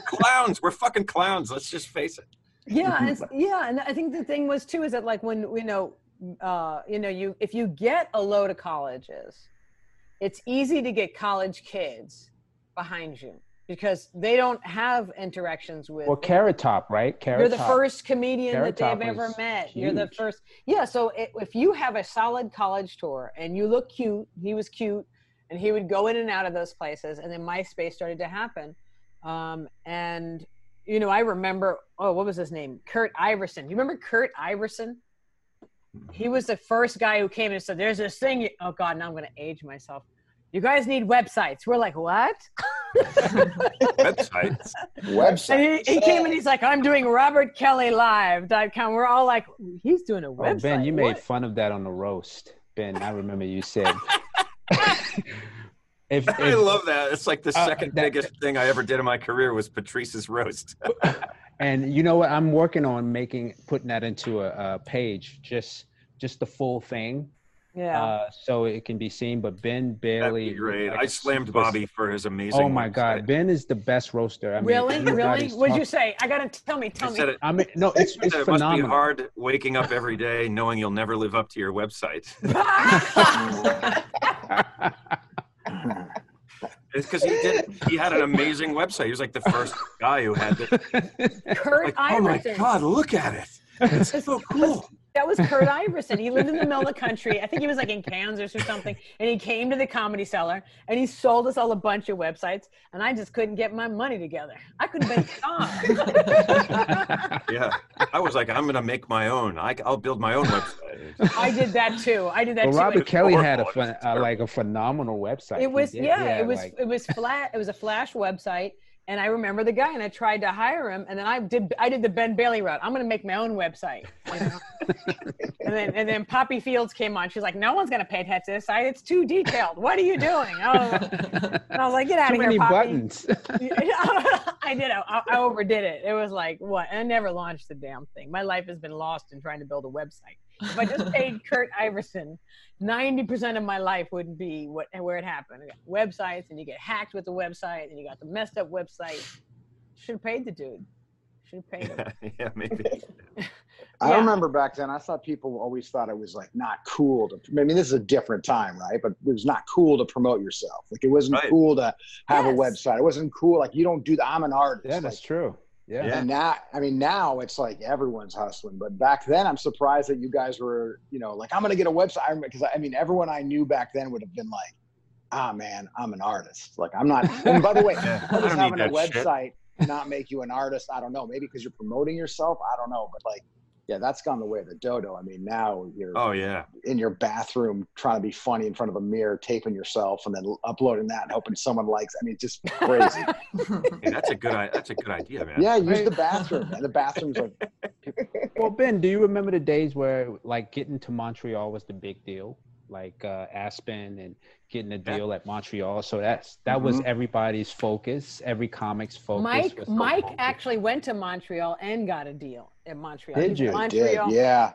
clowns. We're fucking clowns. Let's just face it." Yeah *laughs* yeah and i think the thing was too is that like when you know uh you know you if you get a load of colleges it's easy to get college kids behind you because they don't have interactions with well, Carrot Top, right? Carrot you're the Top. first comedian Carrot that they've ever met you're the first yeah so it, if you have a solid college tour and you look cute he was cute and he would go in and out of those places and then myspace started to happen um, and you know i remember oh what was his name kurt iverson you remember kurt iverson he was the first guy who came and said there's this thing you-" oh god now i'm going to age myself you guys need websites we're like what *laughs* Websites. Websites. and he, he came and he's like i'm doing robertkellylive.com we're all like he's doing a Oh, website Ben, you made What? fun of that on the roast. Ben, I remember you said. *laughs* if, *laughs* I love that. It's like the Uh, second that- biggest thing I ever did in my career was Patrice's roast. *laughs* and you know what? I'm working on making putting that into a, a page, just just the full thing, yeah uh, so it can be seen. But Ben That'd Bailey, be great. like I a slammed super- Bobby for his amazing. Oh my God, website. Ben is the best roaster. I mean, really really what'd you say i gotta tell me tell I me it. I mean, no, it's It it's must be hard waking up every day knowing you'll never live up to your website. *laughs* *laughs* It's because he did. He had an amazing website. He was like the first guy who had this. *laughs* kurt Like, oh my iverson God, look at it! It's so *laughs* cool. That was Kurt Iverson. He lived in the middle of the country. I think he was like in Kansas or something. And he came to the comedy cellar and he sold us all a bunch of websites. And I just couldn't get my money together. I couldn't make songs. *laughs* Yeah, I was like, I'm gonna make my own. I, will build my own website. I did that too. I did that Well, too. Robert And Kelly had a horrible. fun, uh, like a phenomenal website. It was did. yeah, it was like- it was flat. It was a flash website. And I remember the guy, and I tried to hire him, and then I did. I did the Ben Bailey route. I'm going to make my own website. You know? *laughs* and then, and then Poppy Fields came on. She's like, "No one's going to pay attention to this site. It's too detailed. What are you doing?" Oh, and I was like, "Get out too of here, many Poppy." buttons. *laughs* I did. I, I overdid it. It was like what? I never launched the damn thing. My life has been lost in trying to build a website. If I just paid *laughs* Kurt Iverson, ninety percent of my life wouldn't be what where it happened. Got websites, and you get hacked with the website, and you got the messed up website. Should have paid the dude. Should have paid him. yeah, maybe. I Yeah. remember back then, I thought people always thought it was like not cool to, I mean, this is a different time, right? But it was not cool to promote yourself. Like it wasn't Right. cool to have a website. It wasn't cool. Like you don't do that. I'm an artist. yeah, Like, that's true. Yeah. Yeah. And now, I mean, now it's like everyone's hustling. But back then, I'm surprised that you guys were, you know, like I'm going to get a website because I, I mean, everyone I knew back then would have been like, "Ah, man, I'm an artist. Like I'm not." *laughs* And by the way, Yeah, I does don't having a that shit. website not make you an artist? I don't know. Maybe because you're promoting yourself. I don't know. But like, yeah, that's gone the way of the dodo. I mean, now you're Oh yeah. in your bathroom trying to be funny in front of a mirror, taping yourself, and then uploading that and hoping someone likes. I mean, it's just crazy. *laughs* Hey, that's a good. i- That's a good idea, man. yeah, use the bathroom. And the bathrooms are *laughs* Well, Ben, do you remember the days where like getting to Montreal was the big deal? Like uh, Aspen and getting a Yeah. deal at Montreal. So that's that was Mhm. everybody's focus, every comic's focus. Mike was Mike Montreal. actually went to Montreal and got a deal in Montreal. Did He's you? in They did, yeah.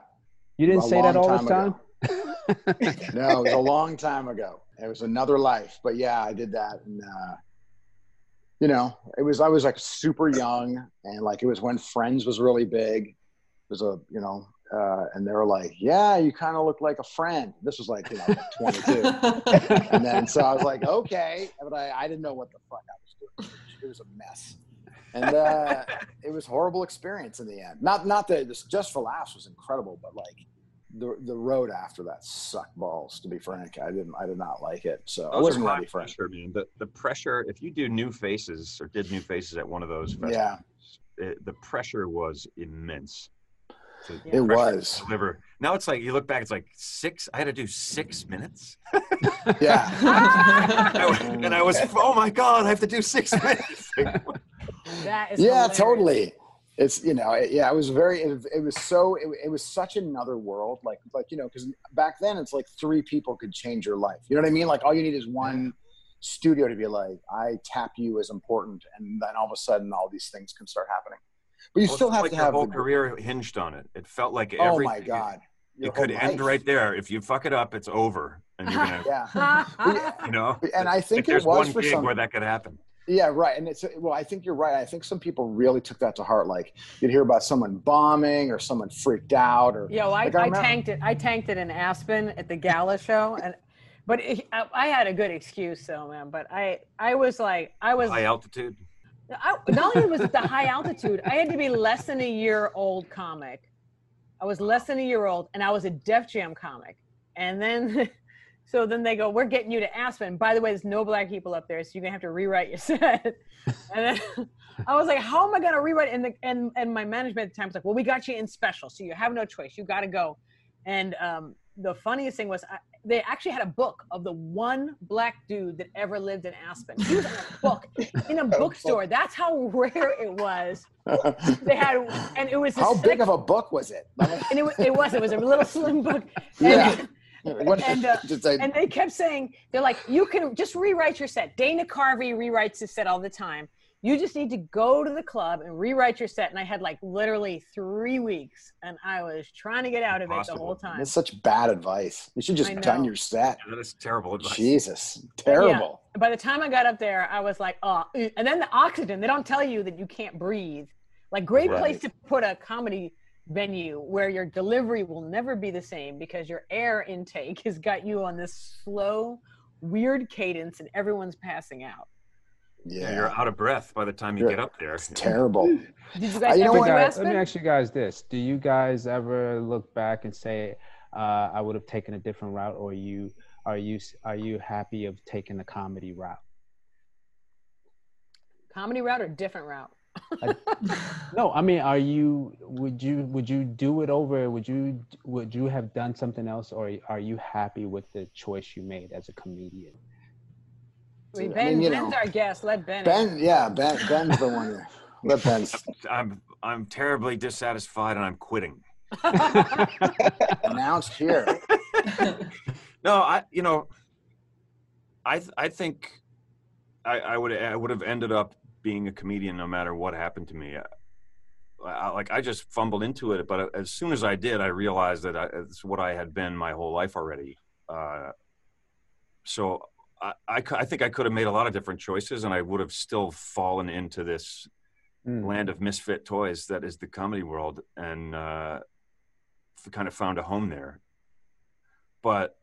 You didn't a say that all the time time. *laughs* No, it was a long time ago. It was another life. But yeah, I did that. And, uh, you know, it was, I was like super young and like it was when Friends was really big. It was a, you know, uh, and they were like, yeah, you kind of look like a friend. This was like, you know, like *laughs* 22. and then so I was like, okay, but I, I didn't know what the fuck I was doing. It was a mess, and uh, it was horrible experience in the end. Not not that this just for laughs was incredible, but like the the road after that sucked balls. To be frank, I didn't I did not like it, so I wasn't are high ready for it. pressure, man. The the pressure. If you do new faces or did new faces at one of those festivals, Yeah, it, the pressure was immense. To Yeah. it was. Deliver now it's like you look back, it's like six. I had to do six minutes, *laughs* Yeah. *laughs* And I was oh my god, I have to do six *laughs* minutes. that is yeah, hilarious. totally. It's you know, it, yeah, it was very. It, it was so. It, it was such another world. Like like you know, because back then it's like three people could change your life. You know what I mean? Like all you need is one studio to be like, I tap you as important, and then all of a sudden all these things can start happening. But you Well, still have like to your have whole the, career hinged on it. It felt like Oh every my god! Your it could whole end right there. If you fuck it up, it's over, and you're gonna, *laughs* Yeah, *laughs* you know. and I think if there's it was one for gig some. where that could happen. Yeah, right. And it's well, I think you're right. I think some people really took that to heart. Like you'd hear about someone bombing or someone freaked out or Yo, I, Like, I I, tanked it. I tanked it in Aspen at the gala show, and but it, I, I had a good excuse though, man. But I I was like I was High altitude. I, not only was it the high altitude, I had to be less than a year old comic. I was less than a year old, and I was a Def Jam comic. And then, *laughs* so then they go, "We're getting you to Aspen." By the way, there's no black people up there, so you're gonna have to rewrite your *laughs* set. and then *laughs* I was like, "How am I gonna rewrite?" it? And the and and my management at the time was like, "Well, we got you in special, so you have no choice. You got to go." And um, the funniest thing was, they actually had a book of the one black dude that ever lived in Aspen. He was in a *laughs* book in a bookstore. That's how rare it was. *laughs* They had, and it was. How big of a book was it? *laughs* And it, it was. It was a little slim book. And, Yeah. And, uh, and they kept saying, they're like, you can just rewrite your set. Dana Carvey rewrites his set all the time. You just need to go to the club and rewrite your set. And I had like literally three weeks, and I was trying to get out of it the whole time. that's such bad advice. You should just done your set. That is terrible advice. Jesus, terrible. By the time I got up there, I was like, oh, eh. and then the oxygen. They don't tell you that you can't breathe. Like, great Right. place to put a comedy venue where your delivery will never be the same because your air intake *laughs* has got you on this slow, weird cadence, and everyone's passing out. Yeah, Yeah, you're out of breath by the time you You're- get up there. it's terrible. *laughs* Did you Uh, guys you know what? Guys, let me ask you guys this: Do you guys ever look back and say, uh, "I would have taken a different route," or you are you are you happy of taking the comedy route? Comedy route or different route? No, I mean, are you would you would you do it over? Would you would you have done something else, or are you happy with the choice you made as a comedian? I mean, I Ben, mean, you Ben's know, our guest. Let Ben. Ben, yeah, Ben, Ben's the one. that- Let Ben. *laughs* I'm I'm terribly dissatisfied and I'm quitting. *laughs* announced here. *laughs* No, I you know, I th- I think I, I would I would have ended up being a comedian no matter what happened to me. I, I, like I just fumbled into it, but as soon as I did, I realized that I, it's what I had been my whole life already. Uh, so I, I I think I could have made a lot of different choices, and I would have still fallen into this Mm. land of misfit toys that is the comedy world and uh, kind of found a home there. But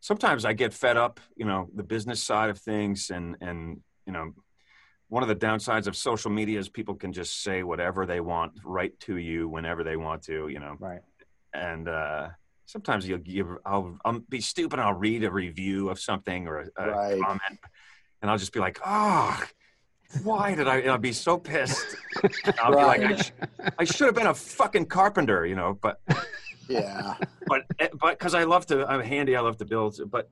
sometimes I get fed up, you know, the business side of things, and and you know, one of the downsides of social media is people can just say whatever they want right to you whenever they want to, you know, Right. and uh, sometimes you'll give I'll, I'll be stupid and I'll read a review of something or a, a Right. comment and I'll just be like oh why did I and I'll be so pissed I'll be like I, sh- I should have been a fucking carpenter you know but Yeah, but eh, but because I love to I'm handy I love to build but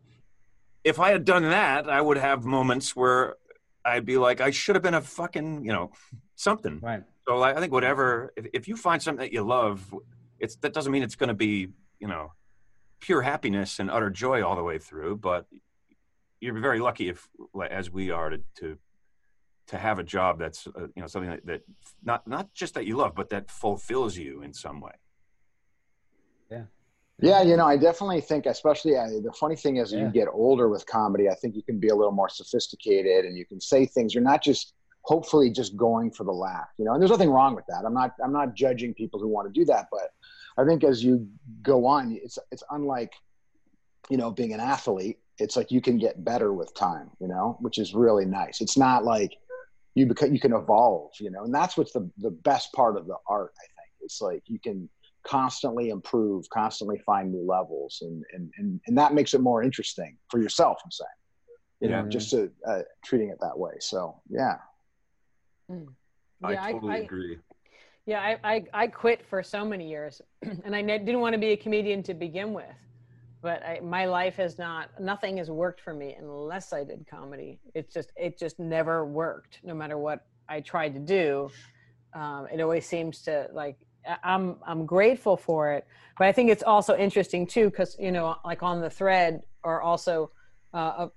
if I had done that I would have moments where I'd be like I should have been a fucking you know something Right. so like, I think whatever, if, if you find something that you love, it's that doesn't mean it's going to be you know pure happiness and utter joy all the way through. But you're very lucky if, like, as we are, to to, to have a job that's uh, you know something that, that not not just that you love, but that fulfills you in some way. Yeah yeah. You know, I definitely think, especially uh, the funny thing is, Yeah. you get older with comedy. I think you can be a little more sophisticated, and you can say things. You're not just hopefully just going for the laugh. You know, and there's nothing wrong with that. I'm not. I'm not judging people who want to do that, but I think as you go on, it's it's unlike, you know, being an athlete. It's like you can get better with time. You know, which is really nice. It's not like you become you can evolve. You know, and that's what's the the best part of the art. I think it's like you can constantly improve, constantly find new levels, and and and, and that makes it more interesting for yourself. I'm saying, you know, Yeah. just to, uh, treating it that way. So yeah, I Yeah, I- totally I- agree. Yeah, I, I, I quit for so many years, *clears throat* and I didn't want to be a comedian to begin with. But I, my life has not, nothing has worked for me unless I did comedy. It's just, it just never worked, no matter what I tried to do. Um, it always seems to like, I'm, I'm grateful for it. But I think it's also interesting too, because, you know, like on the thread are also, uh,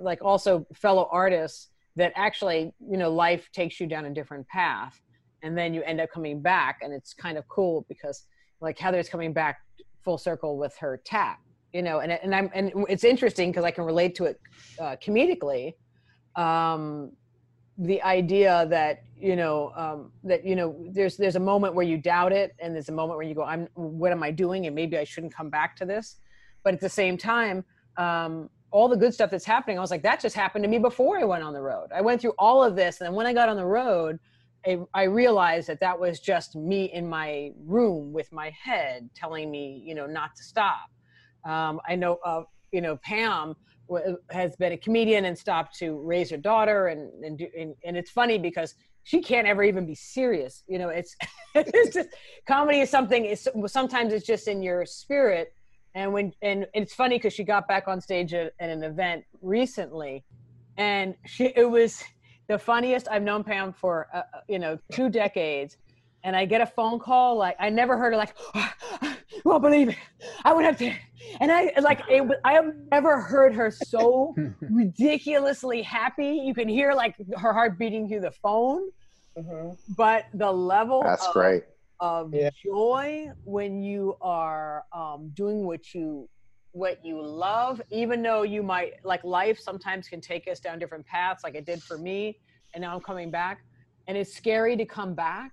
like also fellow artists that actually, you know, life takes you down a different path and then you end up coming back and it's kind of cool because like heather's coming back full circle with her tap you know and, and i'm and it's interesting because i can relate to it uh, comedically. Um the idea that you know um that you know there's there's a moment where you doubt it and there's a moment where you go i'm what am i doing? And maybe i shouldn't come back to this. But at the same time um all the good stuff that's happening i was like that just happened to me before i went on the road. I went through all of this and then when i got on the road I, I realized that that was just me in my room with my head telling me, you know, not to stop. Um, I know, uh, you know, Pam has been a comedian and stopped to raise her daughter, and and, do, and and it's funny because she can't ever even be serious. You know, it's *laughs* it's just comedy is something. Is sometimes it's just in your spirit, and when and it's funny because she got back on stage at, at an event recently, and she it was the funniest I've known Pam for uh, you know two decades, and I get a phone call like I never heard her like, oh, *sighs* I won't believe it, I would have to, and I like it, I have never heard her so *laughs* ridiculously happy. You can hear like her heart beating through the phone, Mm-hmm. but the level That's of, great. of Yeah. joy when you are um, doing what you what you love even though you might like life sometimes can take us down different paths like it did for me and now i'm coming back and it's scary to come back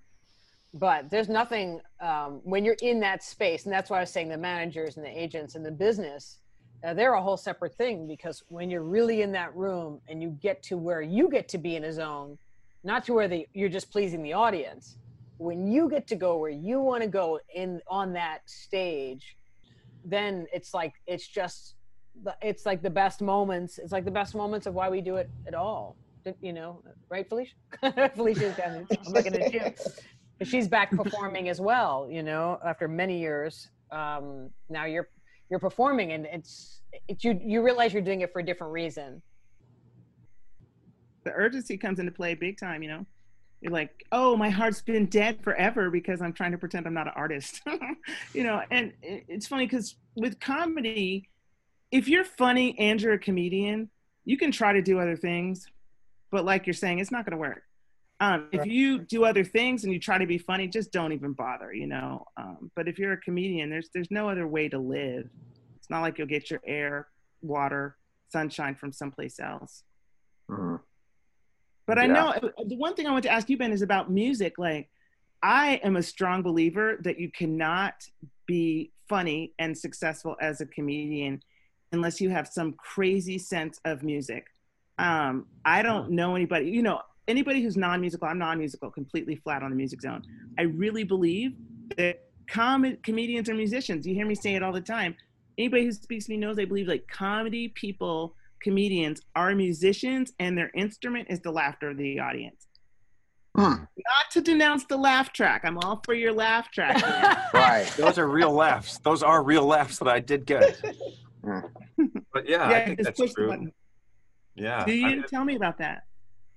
but there's nothing um, when you're in that space and that's why i was saying the managers and the agents and the business uh, they're a whole separate thing because when you're really in that room and you get to where you get to be in a zone not to where the, you're just pleasing the audience when you get to go where you want to go in on that stage then it's like it's just it's like the best moments it's like the best moments of why we do it at all. You know right felicia? *laughs* Felicia's down i'm looking at you she's back performing as well you know after many years. Um now you're you're performing and it's it's you you realize you're doing it for a different reason. The urgency comes into play big time, you know. You're like, oh, my heart's been dead forever because I'm trying to pretend I'm not an artist, *laughs* you know. And it's funny because with comedy, if you're funny and you're a comedian, you can try to do other things, but like you're saying, it's not going to work. Um, if you do other things and you try to be funny, just don't even bother, you know. Um, but if you're a comedian, there's there's no other way to live. It's not like you'll get your air, water, sunshine from someplace else. Mhm. But I Yeah. know uh, the one thing I want to ask you, Ben, is about music. Like, I am a strong believer that you cannot be funny and successful as a comedian unless you have some crazy sense of music. Um, I don't know anybody, you know, anybody who's non-musical. I'm non-musical, completely flat on the music zone. I really believe that com- comedians are musicians. You hear me say it all the time. Anybody who speaks to me knows I believe like comedy people comedians are musicians and their instrument is the laughter of the audience. Hmm. Not to denounce the laugh track. I'm all for your laugh track. *laughs* Right. Those are real laughs. Those are real laughs that I did get. Mm. But yeah, I think just that's push true. button. Yeah, Do I- you tell me about that?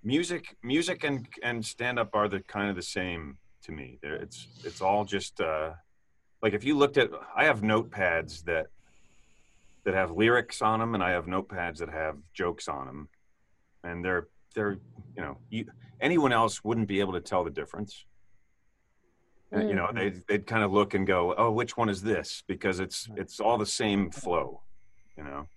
music, music, and and stand up are the kind of the same to me. They're, it's it's all just uh, like if you looked at, I have notepads that that have lyrics on them, and I have notepads that have jokes on them, and they're they're you know you, anyone else wouldn't be able to tell the difference. Uh, You know, they they'd kind of look and go, "Oh, which one is this?" Because it's it's all the same flow. You know,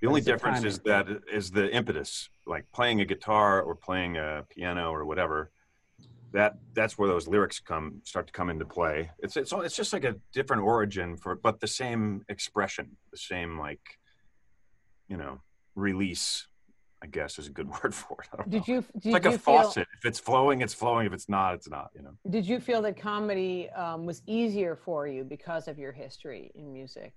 the only the difference is that is the impetus. Like playing a guitar or playing a piano or whatever. That that's where those lyrics come start to come into play. It's it's all, it's just like a different origin for, but the same expression, the same like, you know, release. I guess is a good *laughs* word for it. I don't did know. you It's like you a feel faucet. If it's flowing, it's flowing. If it's not, it's not. You know. did you feel that comedy um, was easier for you because of your history in music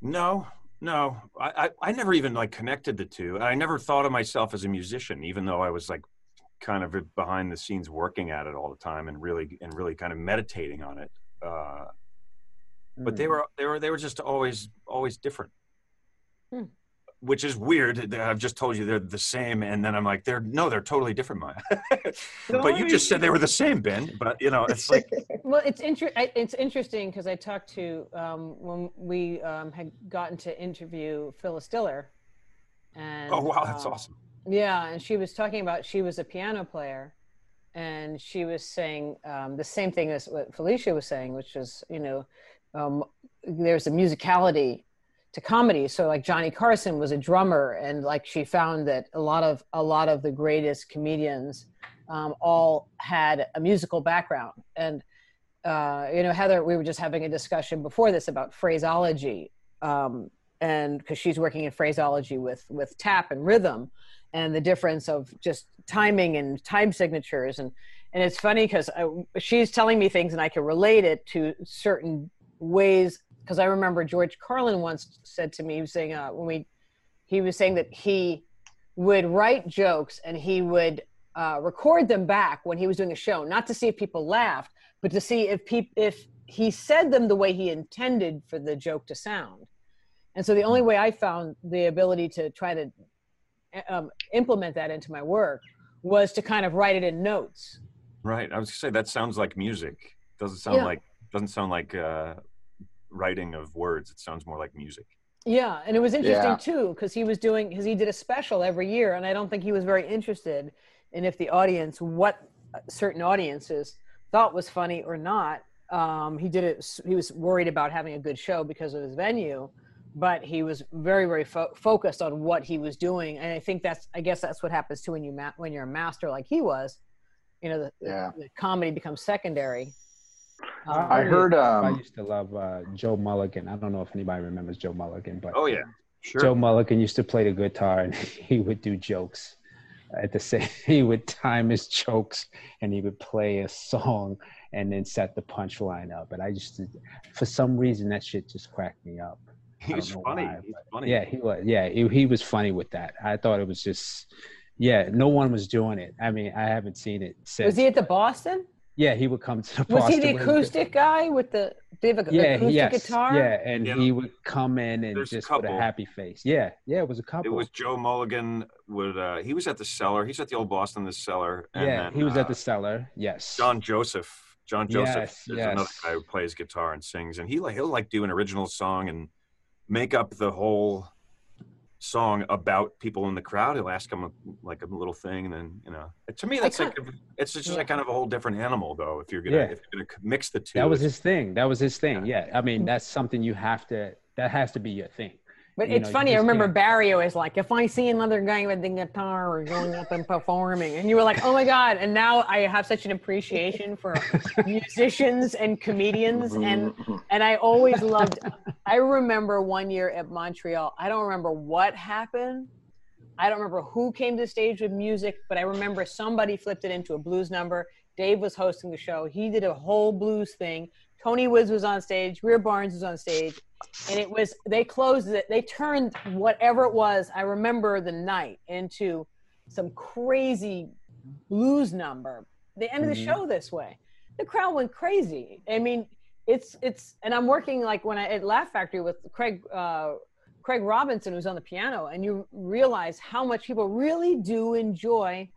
No, no. I, I, I never even like connected the two. I never thought of myself as a musician, even though I was like kind of behind the scenes working at it all the time and really and really kind of meditating on it. Uh, but they Mm. were they were they were just always always different. Hmm. Which is weird. I've just told you they're the same, and then I'm like, they're no, they're totally different, Maya. *laughs* but you just said they were the same, Ben. But you know, it's like *laughs* Well, it's inter- I- it's interesting because I talked to um, when we um, had gotten to interview Phyllis Diller, and oh wow, that's um, awesome. Yeah, and she was talking about she was a piano player, and she was saying um, the same thing as what Felicia was saying, which is you know um, there's a musicality to comedy. So like Johnny Carson was a drummer, and like she found that a lot of a lot of the greatest comedians um, all had a musical background. And uh, you know, Heather, we were just having a discussion before this about phraseology, um, and because she's working in phraseology with with tap and rhythm and the difference of just timing and time signatures. And and it's funny because she's telling me things and I can relate it to certain ways. Because I remember George Carlin once said to me he was saying uh, when we he was saying that he would write jokes and he would uh, record them back when he was doing a show not to see if people laughed but to see if peop- if he said them the way he intended for the joke to sound. And so the only way I found the ability to try to um, implement that into my work was to kind of write it in notes. Right. I was gonna say that sounds like music. Doesn't sound Yeah. like doesn't sound like uh, writing of words. It sounds more like music. Yeah, and it was interesting Yeah. too because he was doing because he did a special every year, and I don't think he was very interested in if the audience, what certain audiences thought was funny or not. Um, he did it. He was worried about having a good show because of his venue, but he was very, very fo- focused on what he was doing. And I think that's, I guess that's what happens too when you ma- when you're a master like he was. You know, the, Yeah. the comedy becomes secondary. I Um, heard. I Um, used to love uh, Joe Mulligan. I don't know if anybody remembers Joe Mulligan, but Oh yeah, sure. Joe Mulligan used to play the guitar and *laughs* he would do jokes at the same. *laughs* He would time his jokes and he would play a song and then set the punchline up. And I just, for some reason, that shit just cracked me up. I was funny. why, He's funny. Yeah, he was. Yeah, he, he was funny with that. I thought it was just, yeah, no one was doing it. I mean, I haven't seen it since. was he at the Boston? yeah, he would come to the Was he the with- acoustic guy with the? Did he have a Yeah, acoustic yes, guitar? yeah, and Yeah. he would come in and There's a just with a happy face. Yeah, yeah, it was a couple. It was Joe Mulligan. Would uh, he was at the cellar? He's at the old Boston, the cellar. And yeah, then, he was uh, at the cellar. Yes. John Joseph. John Joseph Yes, is another guy who plays guitar and sings, and he like he'll like do an original song and make up the whole song about people in the crowd. He'll ask them a, like a little thing, and then you know, to me that's like it's just Yeah. like kind of a whole different animal, though. If you're gonna Yeah. if you're gonna mix the two, That was his thing. That was his thing. Yeah. I mean, that's something you have to. That has to be your thing. But You it's know, funny. I remember can't- Barry always like, if I see another guy with the guitar or going up and performing, and you were like, oh my god! And now I have such an appreciation for *laughs* musicians and comedians, and *laughs* and I always loved. I remember one year at Montreal. I don't remember what happened. I don't remember who came to the stage with music, but I remember somebody flipped it into a blues number. Dave was hosting the show. He did a whole blues thing. Tony Woods was on stage. Greer Barnes was on stage. And it was, they closed it. They turned whatever it was, I remember the night, into some crazy blues number. They ended the Mhm. show this way. The crowd went crazy. I mean, it's, it's, and I'm working like when I at Laugh Factory with Craig, uh, Craig Robinson, who's on the piano, and you realize how much people really do enjoy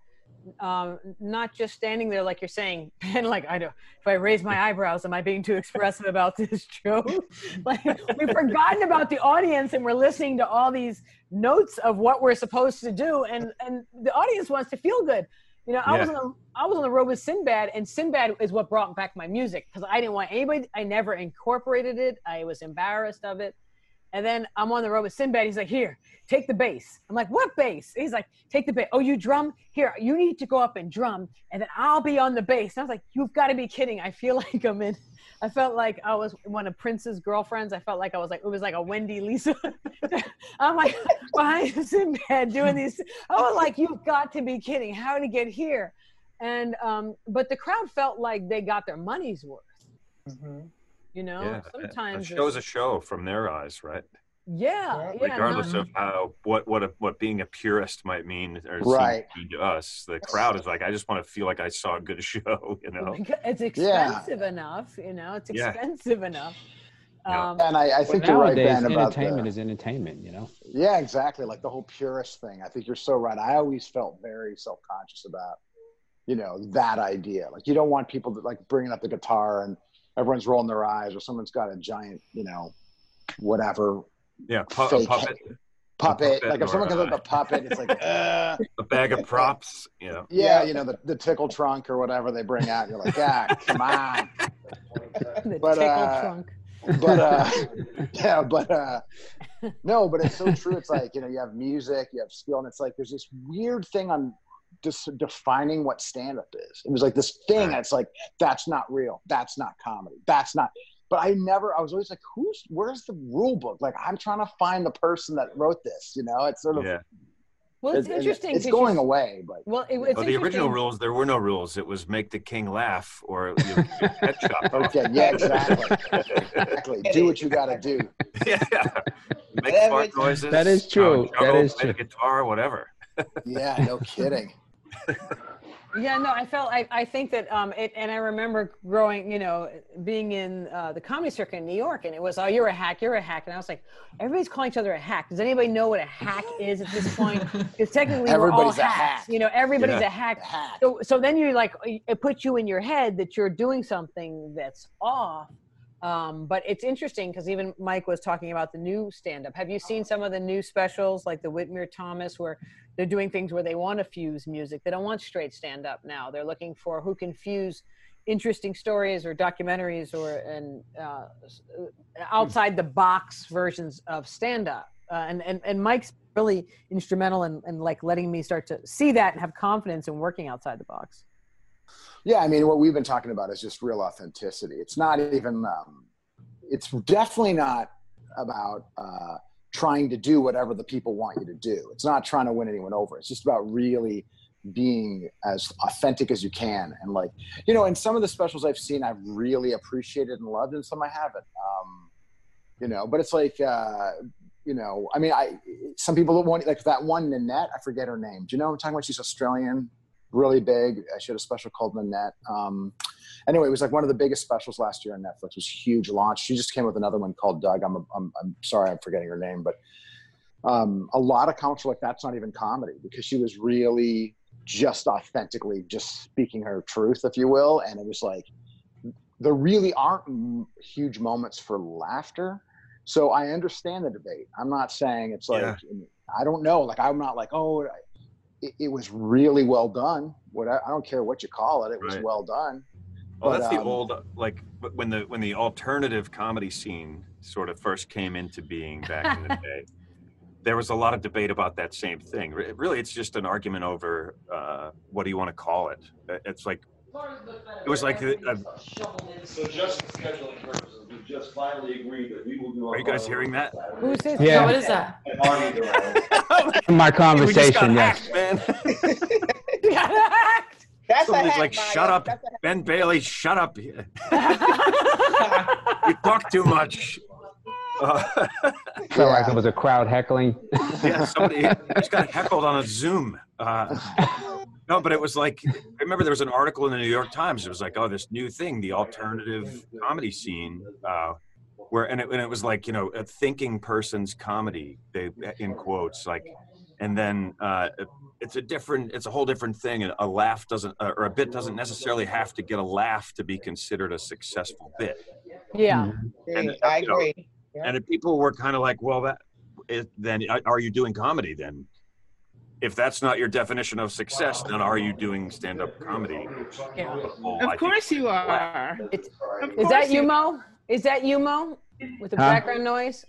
um, not just standing there like you're saying, *laughs* and like I know if I raise my eyebrows, am I being too expressive about this *laughs* joke? *laughs* like we've forgotten about the audience and we're listening to all these notes of what we're supposed to do, and and the audience wants to feel good. You know, I was on the I was on the road with Sinbad, and Sinbad is what brought back my music because I didn't want anybody. I never incorporated it. I was embarrassed of it. And then I'm on the road with Sinbad. He's like, "Here, take the bass." I'm like, "What bass?" He's like, "Take the bass." Oh, you drum? Here, you need to go up and drum, and then I'll be on the bass. And I was like, "You've got to be kidding!" I feel *laughs* like I'm in. I felt like I was one of Prince's girlfriends. I felt like I was like it was like a Wendy Lisa. *laughs* I'm like behind *laughs* Sinbad doing these. I was like, "You've got to be kidding! How did to get here?" And um, but the crowd felt like they got their money's worth. You know, yeah, sometimes a show's a show from their eyes, right? Yeah, yeah. regardless no. of how what what a, what being a purist might mean or Right. seem to us. The crowd is like, I just want to feel like I saw a good *laughs* show, you know. It's expensive enough, you know. It's Yeah. expensive enough. Um, And I, I think But you're right, Ben, about entertainment the, is entertainment. You know. Yeah, exactly. Like the whole purist thing. I think you're so right. I always felt very self conscious about, you know, that idea. Like you don't want people to like bringing up the guitar and everyone's rolling their eyes or someone's got a giant, you know, whatever Yeah, pu- a puppet, puppet. puppet Like if someone comes up with a puppet, it's like, *laughs* uh, a bag of props, you know. yeah, you know, the, the tickle trunk or whatever they bring out. You're like, ah, come on. *laughs* the But, tickle uh, trunk. but uh *laughs* yeah but uh no but it's so true it's like you know you have music you have skill and it's like there's this weird thing on just defining what stand up is it was like this thing that's like that's not real that's not comedy that's not but i never i was always like who's where's the rule book like i'm trying to find the person that wrote this you know it's sort of Yeah. Well, it's it- and interesting. it's 'cause going you- away but Well, it, it's Well, the original rules, there were no rules. It was make the king laugh or you know, get your head chopped okay yeah exactly exactly do what you got to do *laughs* yeah. Make Whatever fart noises. That is true. juggle, That is play the true. guitar, whatever. *laughs* yeah no kidding *laughs* Yeah, no, I felt I, I think that um it and I remember growing, you know, being in uh, the comedy circuit in New York, and it was oh you're a hack, you're a hack, and I was like, everybody's calling each other a hack. Does anybody know what a hack is at this point? *laughs* Because technically we're all a hacks. hack. You know, everybody's Yeah. a hack. Hack. So so then you're like it puts you in your head that you're doing something that's off. Um, but it's interesting because even Mike was talking about the new stand-up. Have you seen some of the new specials like the Whitmer Thomas where they're doing things where they want to fuse music. They don't want straight stand-up now. They're looking for who can fuse interesting stories or documentaries or and uh, uh, outside the box versions of stand-up. Uh, and, and and Mike's really instrumental in, in like letting me start to see that and have confidence in working outside the box. Yeah, I mean, what we've been talking about is just real authenticity. It's not even, um, it's definitely not about uh, trying to do whatever the people want you to do. It's not trying to win anyone over. It's just about really being as authentic as you can. And like, you know, in some of the specials I've seen, I've really appreciated and loved, and some I haven't. Um, you know, but it's like, uh, you know, I mean, I some people that want like that one Nanette, I forget her name. Do you know what I'm talking about? She's Australian, really big. She had a special called Nanette. Um, anyway, it was like one of the biggest specials last year on Netflix. It was a huge launch. She just came with another one called Doug. I'm, I'm, I'm sorry, I'm forgetting her name, but um, a lot of comics were like, that's not even comedy because she was really just authentically just speaking her truth, if you will. And it was like, there really aren't m- huge moments for laughter. So I understand the debate. I'm not saying it's like, Yeah. I don't know. Like, I'm not like, oh, it, it was really well done. What I, I don't care what you call it, it was Right. well done. Well, But, that's the um, old like when the when the alternative comedy scene sort of first came into being back in the *laughs* day. There was a lot of debate about that same thing. Really, it's just an argument over uh, what do you want to call it. Uh, It's like it was like uh, uh, So just scheduling purposes, we just finally agreed that we will do. Are you guys hearing that? Who's this? Yeah. Oh, what is that? *laughs* And Arnie around. My we just got conversation, yes. hacked, man. *laughs* That's Somebody's like, Maya. "Shut up, Ben Bailey, shut up! *laughs* You talk too much." Uh, Felt like it was a crowd heckling. yeah, somebody just got heckled on a Zoom. Uh, no, but it was like I remember there was an article in the New York Times. It was like, oh, this new thing, the alternative comedy scene, uh, where and it, and it was like you know a thinking person's comedy. They in quotes like, and then uh, it's a different, it's a whole different thing. And A laugh doesn't uh, or a bit doesn't necessarily have to get a laugh to be considered a successful bit. yeah. And, agree. I you know, agree. Yeah. And if people were kind of like, well, that is, then uh, are you doing comedy then? If that's not your definition of success, then are you doing stand-up comedy? Yeah. Well, I Of think- course you are. It's, Of is that you, Mo? Is that you, Mo? With the Huh? background noise?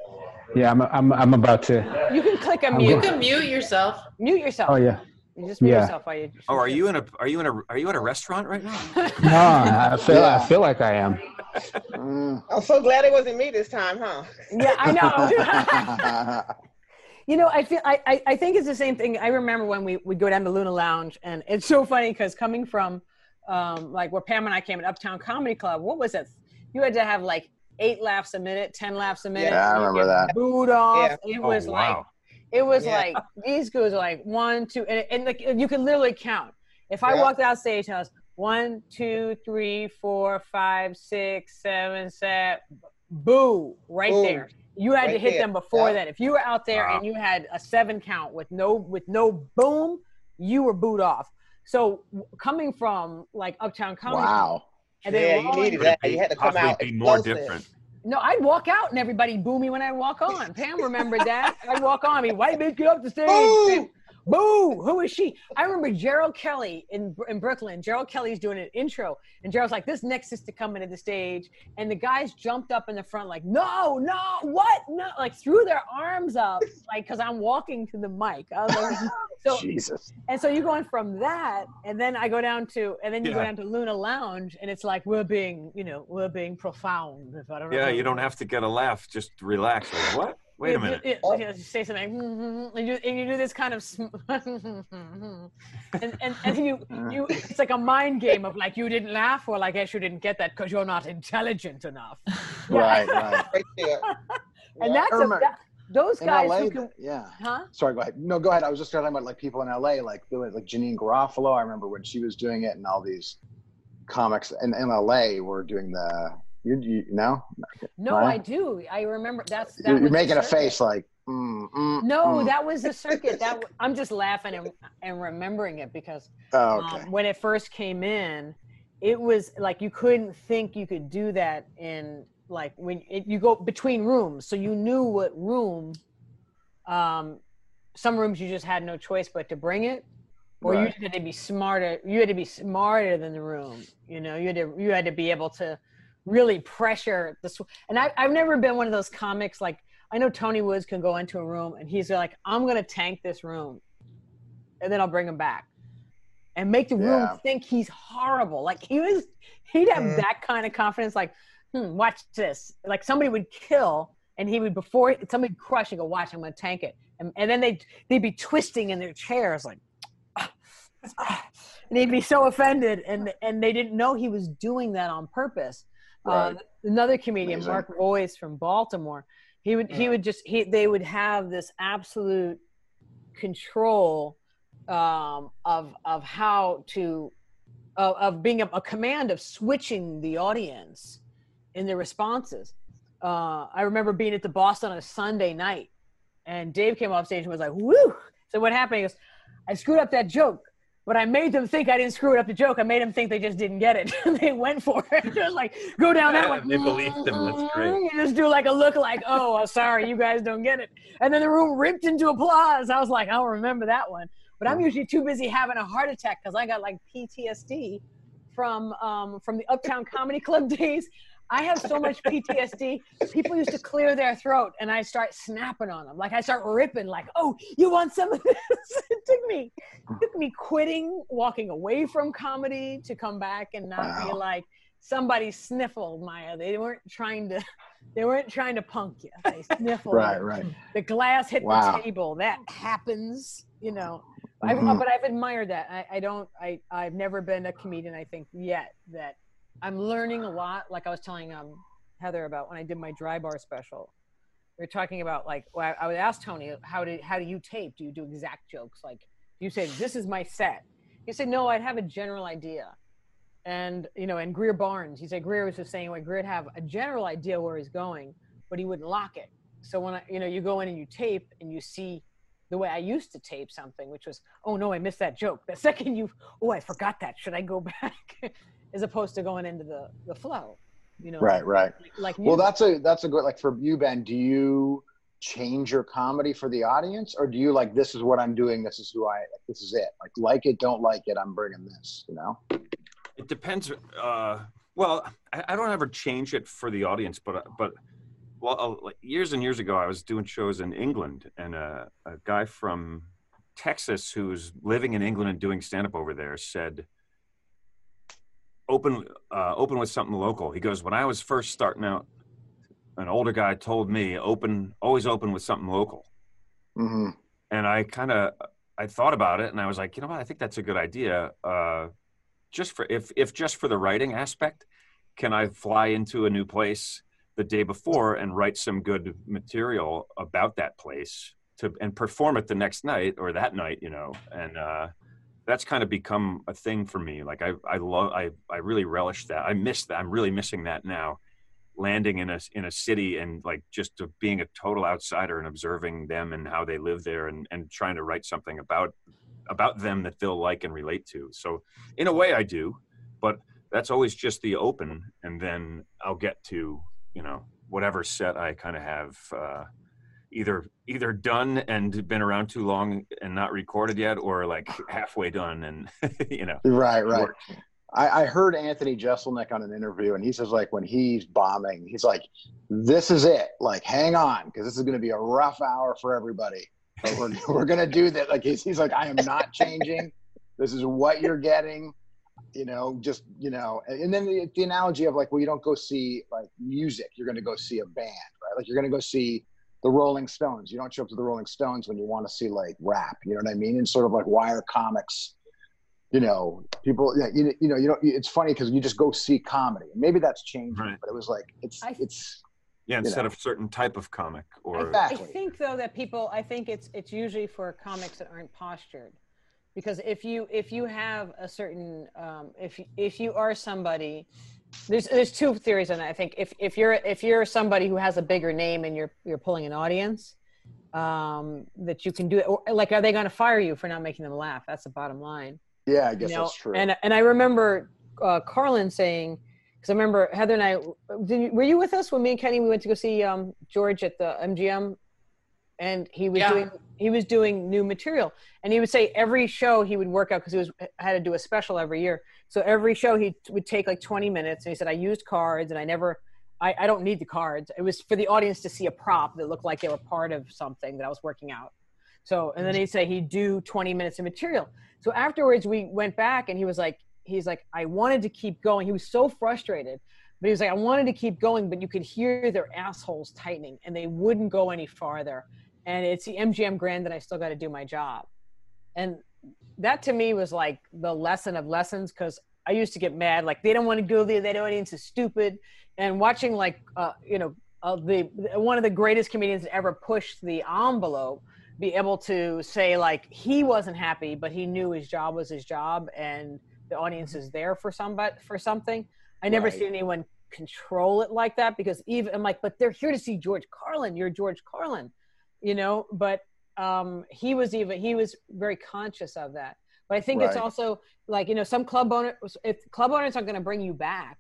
Yeah, I'm, I'm, I'm about to. You can click a I'm mute. You can mute yourself. Mute yourself. Oh yeah. You just mute Yeah. yourself while you. Oh, are you in a are you in a are you at a restaurant right now? *laughs* No, I feel Yeah. I feel like I am. Mm. *laughs* I'm so glad it wasn't me this time, huh? Yeah, I know. *laughs* you know, I feel I, I I think it's the same thing. I remember when we would go down to Luna Lounge, and it's so funny because coming from um, like where Pam and I came at Uptown Comedy Club, what was it? You had to have like eight laughs a minute, ten laughs a minute. Yeah, I remember that. Booed off. Yeah. It Oh, was like it was Yeah. like these guys are like one, two, and, and like you could literally count. If I Yeah. walked out stage, I was one, two, three, four, five, six, seven, seven, boo, right Boom. there. You had to hit there. them before Yeah. that. If you were out there Wow. and uh-huh. you had a seven count with no with no boom, you were booed off. So coming from like Uptown Comedy, Wow. and yeah, then you needed that. be- You had to come possibly out be more different. no, I'd walk out and everybody boo me when I walk on. Pam remembered that. I'd walk on. I mean, white bitch, get up the stage. Boo! Who is she? I remember Gerald Kelly in in Brooklyn. Gerald Kelly's doing an intro, and Gerald's like, "This next is to come into the stage," and the guys jumped up in the front like, "No, no, what? No!" Like threw their arms up, *laughs* like because I'm walking to the mic. Like, *laughs* so Jesus. and so you're going from that, and then I go down to, and then you go down to Luna Lounge, and it's like we're being, you know, we're being profound. If I don't know. Yeah, you don't have to get a laugh. Just relax. Like, what? Wait a you- minute. you- you- you say something, *laughs* and you, and you do this kind of, sm- *laughs* and, and and you you it's like a mind game of like you didn't laugh or like I guess you didn't get that because you're not intelligent enough. Yeah. *laughs* Right, right. Right there. And Yeah. that's a, Irma, that, those In guys LA, who can, yeah. huh? Sorry, go ahead. No, go ahead. I was just talking about like people in LA, like doing like Janeane Garofalo. I remember when she was doing it, and all these comics in, in LA were doing the. You, you No, Right. I do. I remember that's that you're, making a face like. Mm, mm, No, mm. that was the circuit. That w- I'm just laughing and, and remembering it because Oh, okay. um, when it first came in, it was like you couldn't think you could do that in like when it, you go between rooms, so you knew what room. Um, some rooms you just had no choice but to bring it, or you Right. just had to be smarter. You had to be smarter than the room. You know, you had to you had to be able to really pressure the. Sw- and I, I've never been one of those comics like I know Tony Woods can go into a room and he's like, I'm gonna tank this room, and then I'll bring him back, and make the room Yeah. think he's horrible. Like he was, he'd have Mm. that kind of confidence. Like, hmm, watch this. Like somebody would kill, and he would before somebody crush and go, watch, I'm gonna tank it, and, and then they they'd be twisting in their chairs like. *sighs* And he'd be so offended, and and they didn't know he was doing that on purpose. Right. Uh, another comedian, Amazing. Mark Voice from Baltimore, he would he would just he they would have this absolute control um, of of how to of, of being a, a command of switching the audience in their responses. Uh, I remember being at the Boston on a Sunday night, and Dave came off stage and was like, "Woo!" So what happened? He goes, "I screwed up that joke." But I made them think I didn't screw it up the joke. I made them think they just didn't get it. *laughs* they went for it. *laughs* it was like, go down that Yeah, *laughs* one. they believed him. That's great. You just do like a look like, oh, sorry, you guys don't get it. And then the room ripped into applause. I was like, I'll remember that one. But I'm usually too busy having a heart attack because I got like PTSD from um, from the Uptown Comedy Club days. I have so much PTSD. People used to clear their throat, and I start snapping on them. Like I start ripping, like, "Oh, you want some of this?" *laughs* it took me, it took me quitting, walking away from comedy to come back and not be like somebody sniffled Maya. They weren't trying to, they weren't trying to punk you. They sniffled. Right, right. The glass hit Wow. the table. That happens, you know. Mhm. but I've admired that. I, I don't. I I've never been a comedian. I think yet that I'm learning a lot. Like I was telling um Heather about when I did my dry bar special. We are talking about like well, I, I would ask Tony how do how do you tape? Do you do exact jokes? Like you say this is my set. He said, no. I'd have a general idea. And you know, and Greer Barnes, he said Greer was just saying like Greer'd have a general idea where he's going, but he wouldn't lock it. So when I, you know, you go in and you tape and you see the way I used to tape something, which was, oh no, I missed that joke. The *laughs* second you, oh, I forgot that. Should I go back? *laughs* As opposed to going into the the flow, you know. Right, right. Like, like Well, that's a that's a good like for you, Ben. Do you change your comedy for the audience, or do you like this is what I'm doing? This is who I. This is it. Like like it, don't like it. I'm bringing this. You know. It depends. Uh, well, I, I don't ever change it for the audience, but but well, uh, like years and years ago, I was doing shows in England, and a, a guy from Texas who's living in England and doing stand up over there said, "Open, uh, open with something local." He goes, "When I was first starting out, an older guy told me, open, always open with something local." hmm and I kind of I thought about it, and I was like, you know what, I think that's a good idea. Uh, just for if if just for the writing aspect, can I fly into a new place the day before and write some good material about that place to and perform it the next night or that night, you know, and uh, that's kind of become a thing for me. Like I, I love, I, I really relish that. I miss that. I'm really missing that now. Landing in a in a city and like just being a total outsider and observing them and how they live there and and trying to write something about about them that they'll like and relate to. So in a way, I do, but that's always just the open, and then I'll get to you know whatever set I kind of have. Uh, either either done and been around too long and not recorded yet or like halfway done and *laughs* you know Right, right. I, I heard Anthony Jeselnik on an interview, and he says like when he's bombing, he's like, "This is it. Like, hang on, because this is going to be a rough hour for everybody. But we're *laughs* we're going to do that." Like he's, he's like, "I am not changing. This is what you're getting." You know, just you know, and then the, the analogy of like, well, you don't go see like music. You're going to go see a band, right? Like you're going to go see the Rolling Stones. You don't show up to the Rolling Stones when you want to see like rap. You know what I mean? And sort of like why are comics you know, people, yeah, you, you know, you know, it's funny because you just go see comedy. Maybe that's changing, Right. but it was like, it's, I- it's, yeah instead know. of certain type of comic or Exactly. I think though that people, I think it's it's usually for comics that aren't postured, because if you if you have a certain um, if if you are somebody, there's there's two theories on that. I think if if you're if you're somebody who has a bigger name and you're you're pulling an audience, um, that you can do it. Or, like, are they going to fire you for not making them laugh? That's the bottom line. yeah, I guess you know, that's true. And and I remember uh, Carlin saying, because I remember Heather and I, did you, were you with us when me and Kenny we went to go see um, George at the MGM, and he was Yeah. doing he was doing new material, and he would say every show he would work out because he was had to do a special every year. So every show he would take like 20 minutes, and he said I used cards, and I never. I, I don't need the cards. It was for the audience to see a prop that looked like they were part of something that I was working out. So, and then mm-hmm. he'd say he'd do 20 minutes of material. So afterwards, we went back and he was like, he's like, I wanted to keep going. He was so frustrated, but he was like, I wanted to keep going, but you could hear their assholes tightening and they wouldn't go any farther. And it's the MGM Grand that I still got to do my job. And that to me was like the lesson of lessons because I used to get mad, like they don't want to go there, that audience is stupid. And watching like, uh, you know, uh, the one of the greatest comedians that ever pushed the envelope be able to say like he wasn't happy but he knew his job was his job and the audience is there for somebody for something i never Right. seen anyone control it like that because even i'm like but they're here to see george carlin you're george carlin you know but um he was even he was very conscious of that. But i think it's also like you know some club owners if club owners aren't going to bring you back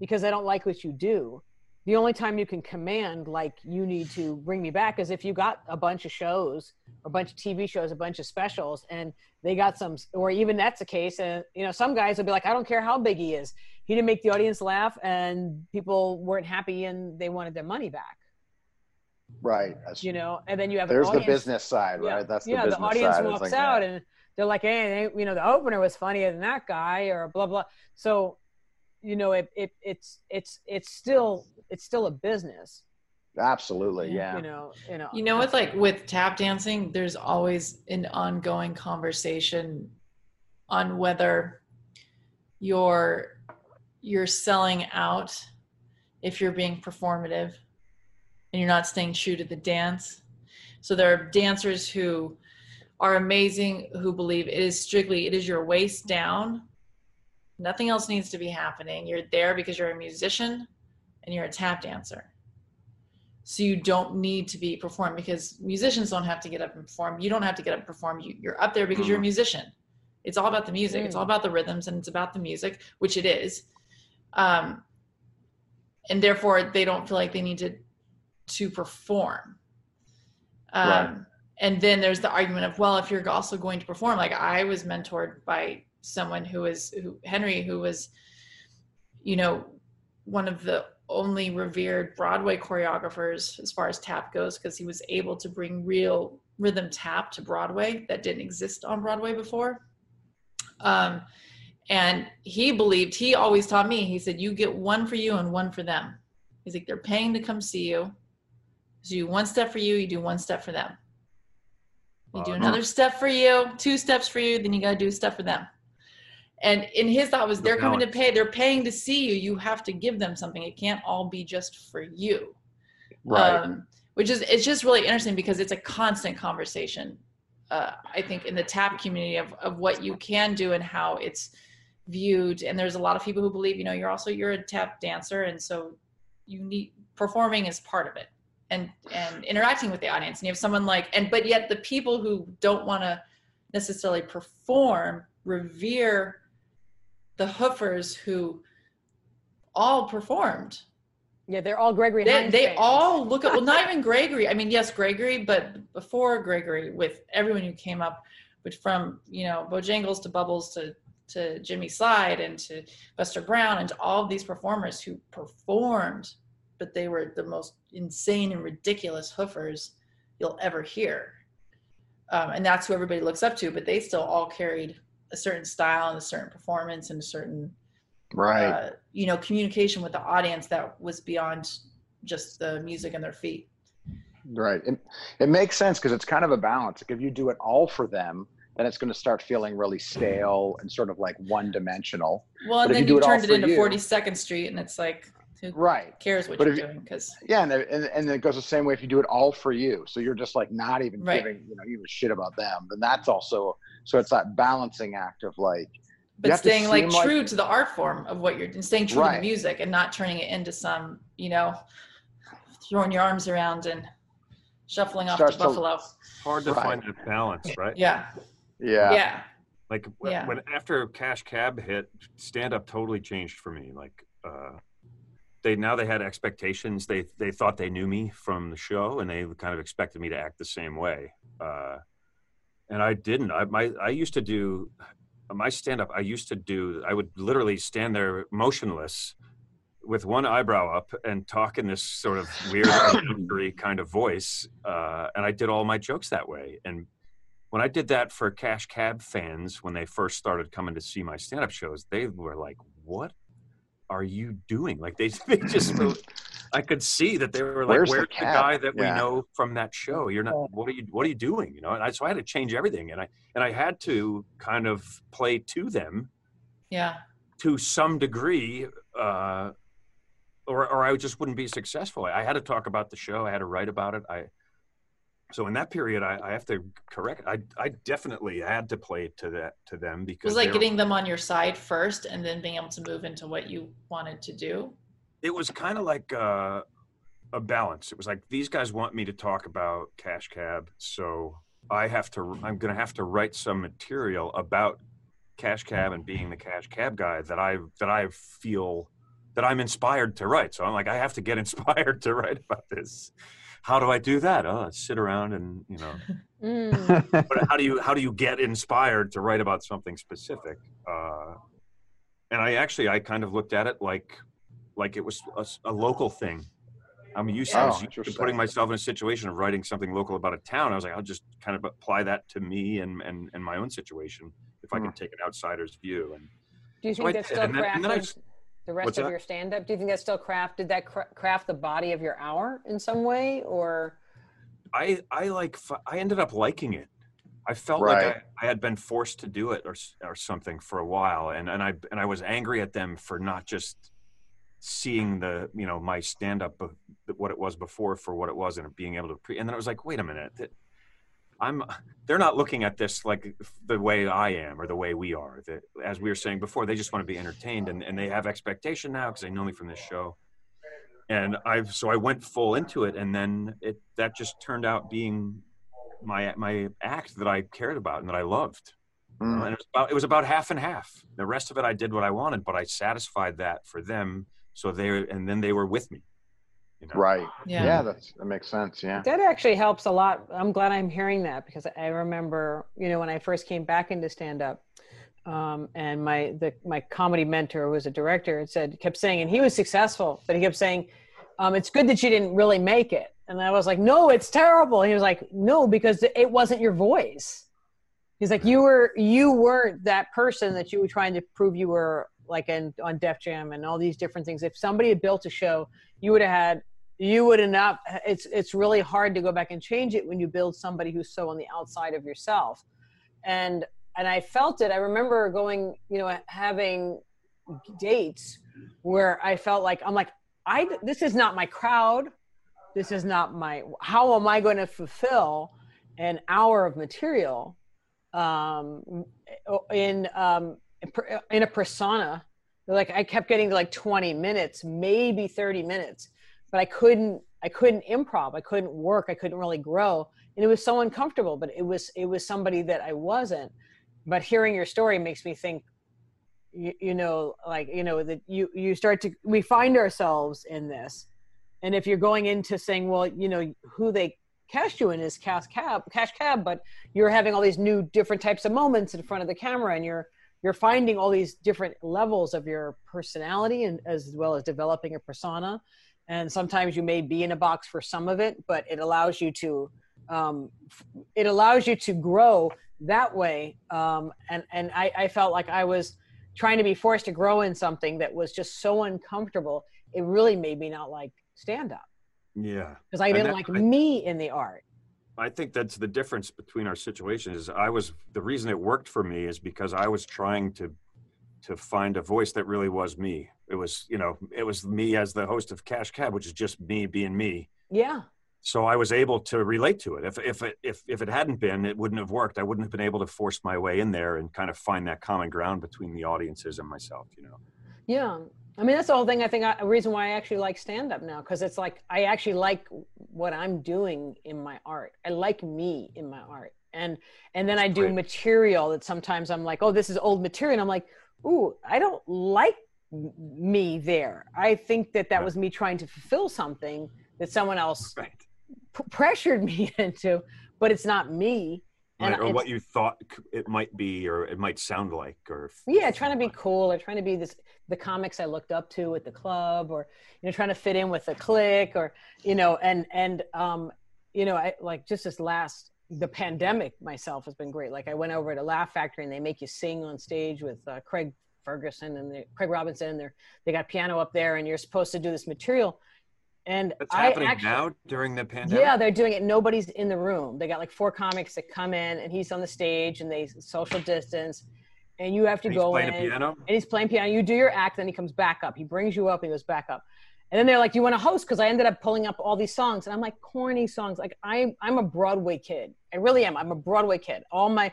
because they don't like what you do the only time you can command like you need to bring me back is if you got a bunch of shows a bunch of tv shows a bunch of specials and they got some or even that's the case and you know some guys will be like i don't care how big he is. He didn't make the audience laugh and people weren't happy and they wanted their money back right. That's, you know and then you have an there's the business side, yeah, right? That's the yeah business the audience side. Walks like, out yeah. and they're like hey they, you know the opener was funnier than that guy or blah blah so you know it, it it's it's it's still it's still a business Absolutely, yeah. you know you know You know, with like with tap dancing, there's always an ongoing conversation on whether you're you're selling out if you're being performative and you're not staying true to the dance. So there are dancers who are amazing who believe it is strictly it is your waist down. Nothing else needs to be happening. You're there because you're a musician and you're a tap dancer. So you don't need to be performed because musicians don't have to get up and perform. You don't have to get up and perform. You, you're up there because you're a musician. It's all about the music. It's all about the rhythms and it's about the music which it is. Um, and therefore they don't feel like they need to to perform um, Right. and then there's the argument of well if you're also going to perform like i was mentored by someone who was who henry who was you know one of the only revered Broadway choreographers as far as tap goes because he was able to bring real rhythm tap to Broadway that didn't exist on Broadway before. Um, and he believed, he always taught me, he said, you get one for you and one for them. He's like, they're paying to come see you. So you do one step for you, you do one step for them. You do another step for you, two steps for you, then you got to do a step for them. And in his thought was The they're coming to pay, they're paying to see you. You have to give them something. It can't all be just for you. Right. Um, which is it's just really interesting because it's a constant conversation. Uh, I think in the tap community of of what you can do and how it's viewed. And there's a lot of people who believe, you know, you're also you're a tap dancer, and so you need performing is part of it, and and interacting with the audience. And you have someone like, and but yet the people who don't want to necessarily perform revere the hoofers who all performed Yeah, they're all Gregory they, Hines they fans. all *laughs* look at well not even gregory i mean yes gregory but before gregory with everyone who came up which from you know bojangles to bubbles to to jimmy slyde and to buster brown and to all of these performers who performed but they were the most insane and ridiculous hoofers you'll ever hear um, and that's who everybody looks up to but they still all carried a certain style and a certain performance and a certain Right. uh, you know communication with the audience that was beyond just the music and their feet Right. It, it makes sense because it's kind of a balance. Like if you do it all for them, then it's going to start feeling really stale and sort of like one dimensional. well and But if then you you turned it into you- 42nd street and it's like who Right. cares what But you're if you- doing because Yeah, and, and and it goes the same way if you do it all for you. So you're just like not even Right. giving, you know, even shit about them. Then that's also so it's that balancing act of like but staying like seem like- true to the art form of what you're and staying true to the music and not turning it into some you know throwing your arms around and shuffling off Starts to to- buffalo Hard to Right. find a balance, right? yeah yeah. yeah Like w- Yeah. when after Cash Cab hit, stand up totally changed for me. Like uh, they now they had expectations. They they thought they knew me from the show, and they kind of expected me to act the same way. Uh, and I didn't. I my I used to do my stand up. I used to do. I would literally stand there motionless. With one eyebrow up and talk in this sort of weird, *coughs* kind of voice, uh, and I did all my jokes that way. And when I did that for Cash Cab fans when they first started coming to see my stand-up shows, they were like, "What are you doing?" Like they, *laughs* they just, *laughs* were, I could see that they were like, Where's "Where's, the the, guy that Yeah. we know from that show? You're not. What are you? What are you doing?" You know. And I, so I had to change everything, and I and I had to kind of play to them yeah to some degree. Uh, or, or I just wouldn't be successful. I had to talk about the show. I had to write about it. I, so in that period, I, I have to correct. I, I definitely had to play to that to them because it was like getting them on your side first and then being able to move into what you wanted to do it was kind of like uh, a balance. It was like these guys want me to talk about Cash Cab, so I have to. I'm going to have to write some material about Cash Cab and being the Cash Cab guy that I that I feel that I'm inspired to write. So I'm like, I have to get *laughs* inspired to write about this. How do I do that? Oh, I sit around and you know. Mm. *laughs* but how do you how do you get inspired to write about something specific uh, and i actually i kind of looked at it like like it was a local thing i'm used to, I Oh, was used to putting myself in a situation of writing something local about a town i was like i'll just kind of apply that to me and and, and my own situation if i Hmm. can take an outsider's view and Do you So think I that's did, still and then- and then I crafted just- the rest What's of that? your stand-up? Do you think that still craft did that cra- craft the body of your hour in some way, or I I like i ended up liking it. I felt Right. like I, I had been forced to do it or or something for a while, and and I and I was angry at them for not just seeing the you know my stand up what it was before for what it was and being able to pre- and then I was like, wait a minute, that I'm they're not looking at this like the way I am or the way we are. That as we were saying before, they just want to be entertained and, and they have expectation now because they know me from this show and I've so I went full into it, and then it that just turned out being my my act that I cared about and that I loved. Mm. And it was about it was about half and half. The rest of it, I did what I wanted, but I satisfied that for them. So they and then they were with me. You know? Right. Yeah. Yeah, that's that makes sense. Yeah. that actually helps a lot. I'm glad I'm hearing that because I remember, you know, when I first came back into stand-up, um, and my the my comedy mentor was a director had said kept saying, and he was successful, but he kept saying, um, "It's good that you didn't really make it." And I was like, "No, it's terrible." And he was like, "No, because it wasn't your voice." He's like, "You were you weren't that person that you were trying to prove you were like in on Def Jam and all these different things. If somebody had built a show, you would have had you would not it's it's really hard to go back and change it when you build somebody who's so on the outside of yourself and and I felt it. I remember going, you know, having dates where I felt like I'm like I this is not my crowd. This is not my how am I going to fulfill an hour of material um in um in a persona like I kept getting to like 20 minutes, maybe 30 minutes, but I couldn't I couldn't improv. I couldn't work. I couldn't really grow. And it was so uncomfortable, but it was it was somebody that I wasn't. But hearing your story makes me think you, you know like you know that you you start to we find ourselves in this. And if you're going into saying, well, you know, who they cast you in is cash cab cash cab, but you're having all these new different types of moments in front of the camera and you're you're finding all these different levels of your personality and as well as developing a persona. And sometimes you may be in a box for some of it but it allows you to um, it allows you to grow that way. Um, and and I, I felt like i was trying to be forced to grow in something that was just so uncomfortable it really made me not like stand up. Yeah. because i didn't that- like I- me in the art I think that's the difference between our situations. Is I was the reason it worked for me is because I was trying to to find a voice that really was me. It was you know it was me as the host of Cash Cab, which is just me being me. yeah So I was able to relate to it. If if it if if it hadn't been, it wouldn't have worked. I wouldn't have been able to force my way in there and kind of find that common ground between the audiences and myself. You know. Yeah. I mean, that's the whole thing. I think I, a reason why I actually like stand up now, because it's like I actually like what I'm doing in my art. I like me in my art. And and then I do material that sometimes I'm like, oh, this is old material. And I'm like, ooh, I don't like me there. I think that that Right. was me trying to fulfill something that someone else Right. p- pressured *laughs* me into, but it's not me. And or what you thought it might be, or it might sound like, or yeah trying to be cool or trying to be this the comics i looked up to at the club or you know trying to fit in with the clique or you know and and um you know i like just this last the pandemic myself has been great. Like i went over to laugh factory and they make you sing on stage with uh, craig ferguson and the, craig robinson and they're they got piano up there and you're supposed to do this material and That's I happening actually, now during the pandemic. yeah, they're doing it. Nobody's in the room. They got like four comics that come in, and he's on the stage, and they social distance, and you have to And he's go playing in. And he's playing piano. You do your act, then he comes back up. He brings you up, he goes back up, and then they're like, "Do you want to host?" Because I ended up pulling up all these songs, and I'm like, corny songs. Like I'm, I'm a Broadway kid. I really am. I'm a Broadway kid. All my,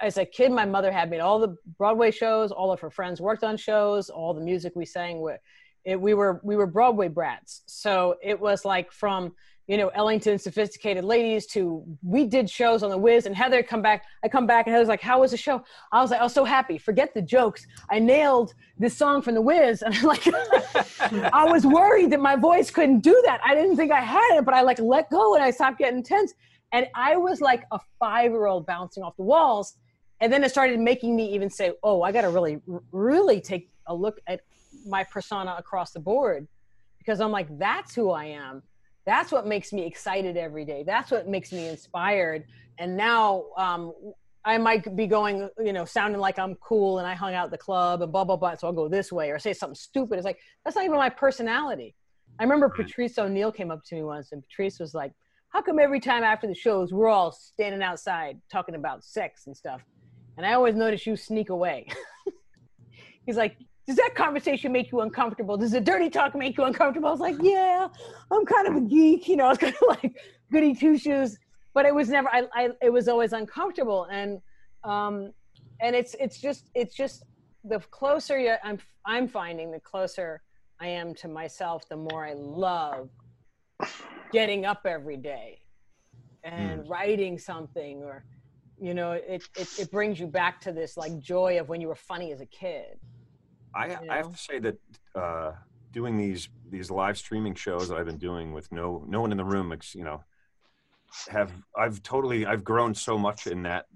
as a kid, my mother had me at all the Broadway shows. All of her friends worked on shows. All the music we sang with it, we were we were Broadway brats. So it was like from you know Ellington, sophisticated ladies to we did shows on the Wiz, and Heather come back. I come back and Heather's like, "How was the show?" I was like, "I was so happy. Forget the jokes. I nailed this song from the Wiz," *laughs* and I'm like, I was worried that my voice couldn't do that. I didn't think I had it, but I like let go and I stopped getting tense, and I was like a five year old bouncing off the walls. And then it started making me even say, "Oh, I got to really, really take a look at my persona across the board because I'm like, that's who I am. That's what makes me excited every day. That's what makes me inspired. And now um, I might be going, you know, sounding like I'm cool and I hung out at the club and blah, blah, blah. So I'll go this way or say something stupid. It's like, that's not even my personality. I remember. Patrice O'Neal came up to me once and Patrice was like, how come every time after the shows we're all standing outside talking about sex and stuff? And I always notice you sneak away. *laughs* He's like, does that conversation make you uncomfortable? Does the dirty talk make you uncomfortable? I was like, yeah, I'm kind of a geek, you know, *laughs* it's kind of like goody two shoes, but it was never, I, I, it was always uncomfortable. And, um, and it's, it's just, it's just the closer you, I'm, I'm finding the closer I am to myself, the more I love getting up every day and writing something or, you know, it, it, it brings you back to this like joy of when you were funny as a kid. I, you I have to say that uh, doing these these live streaming shows that I've been doing with no no one in the room, you know, have I've totally I've grown so much in that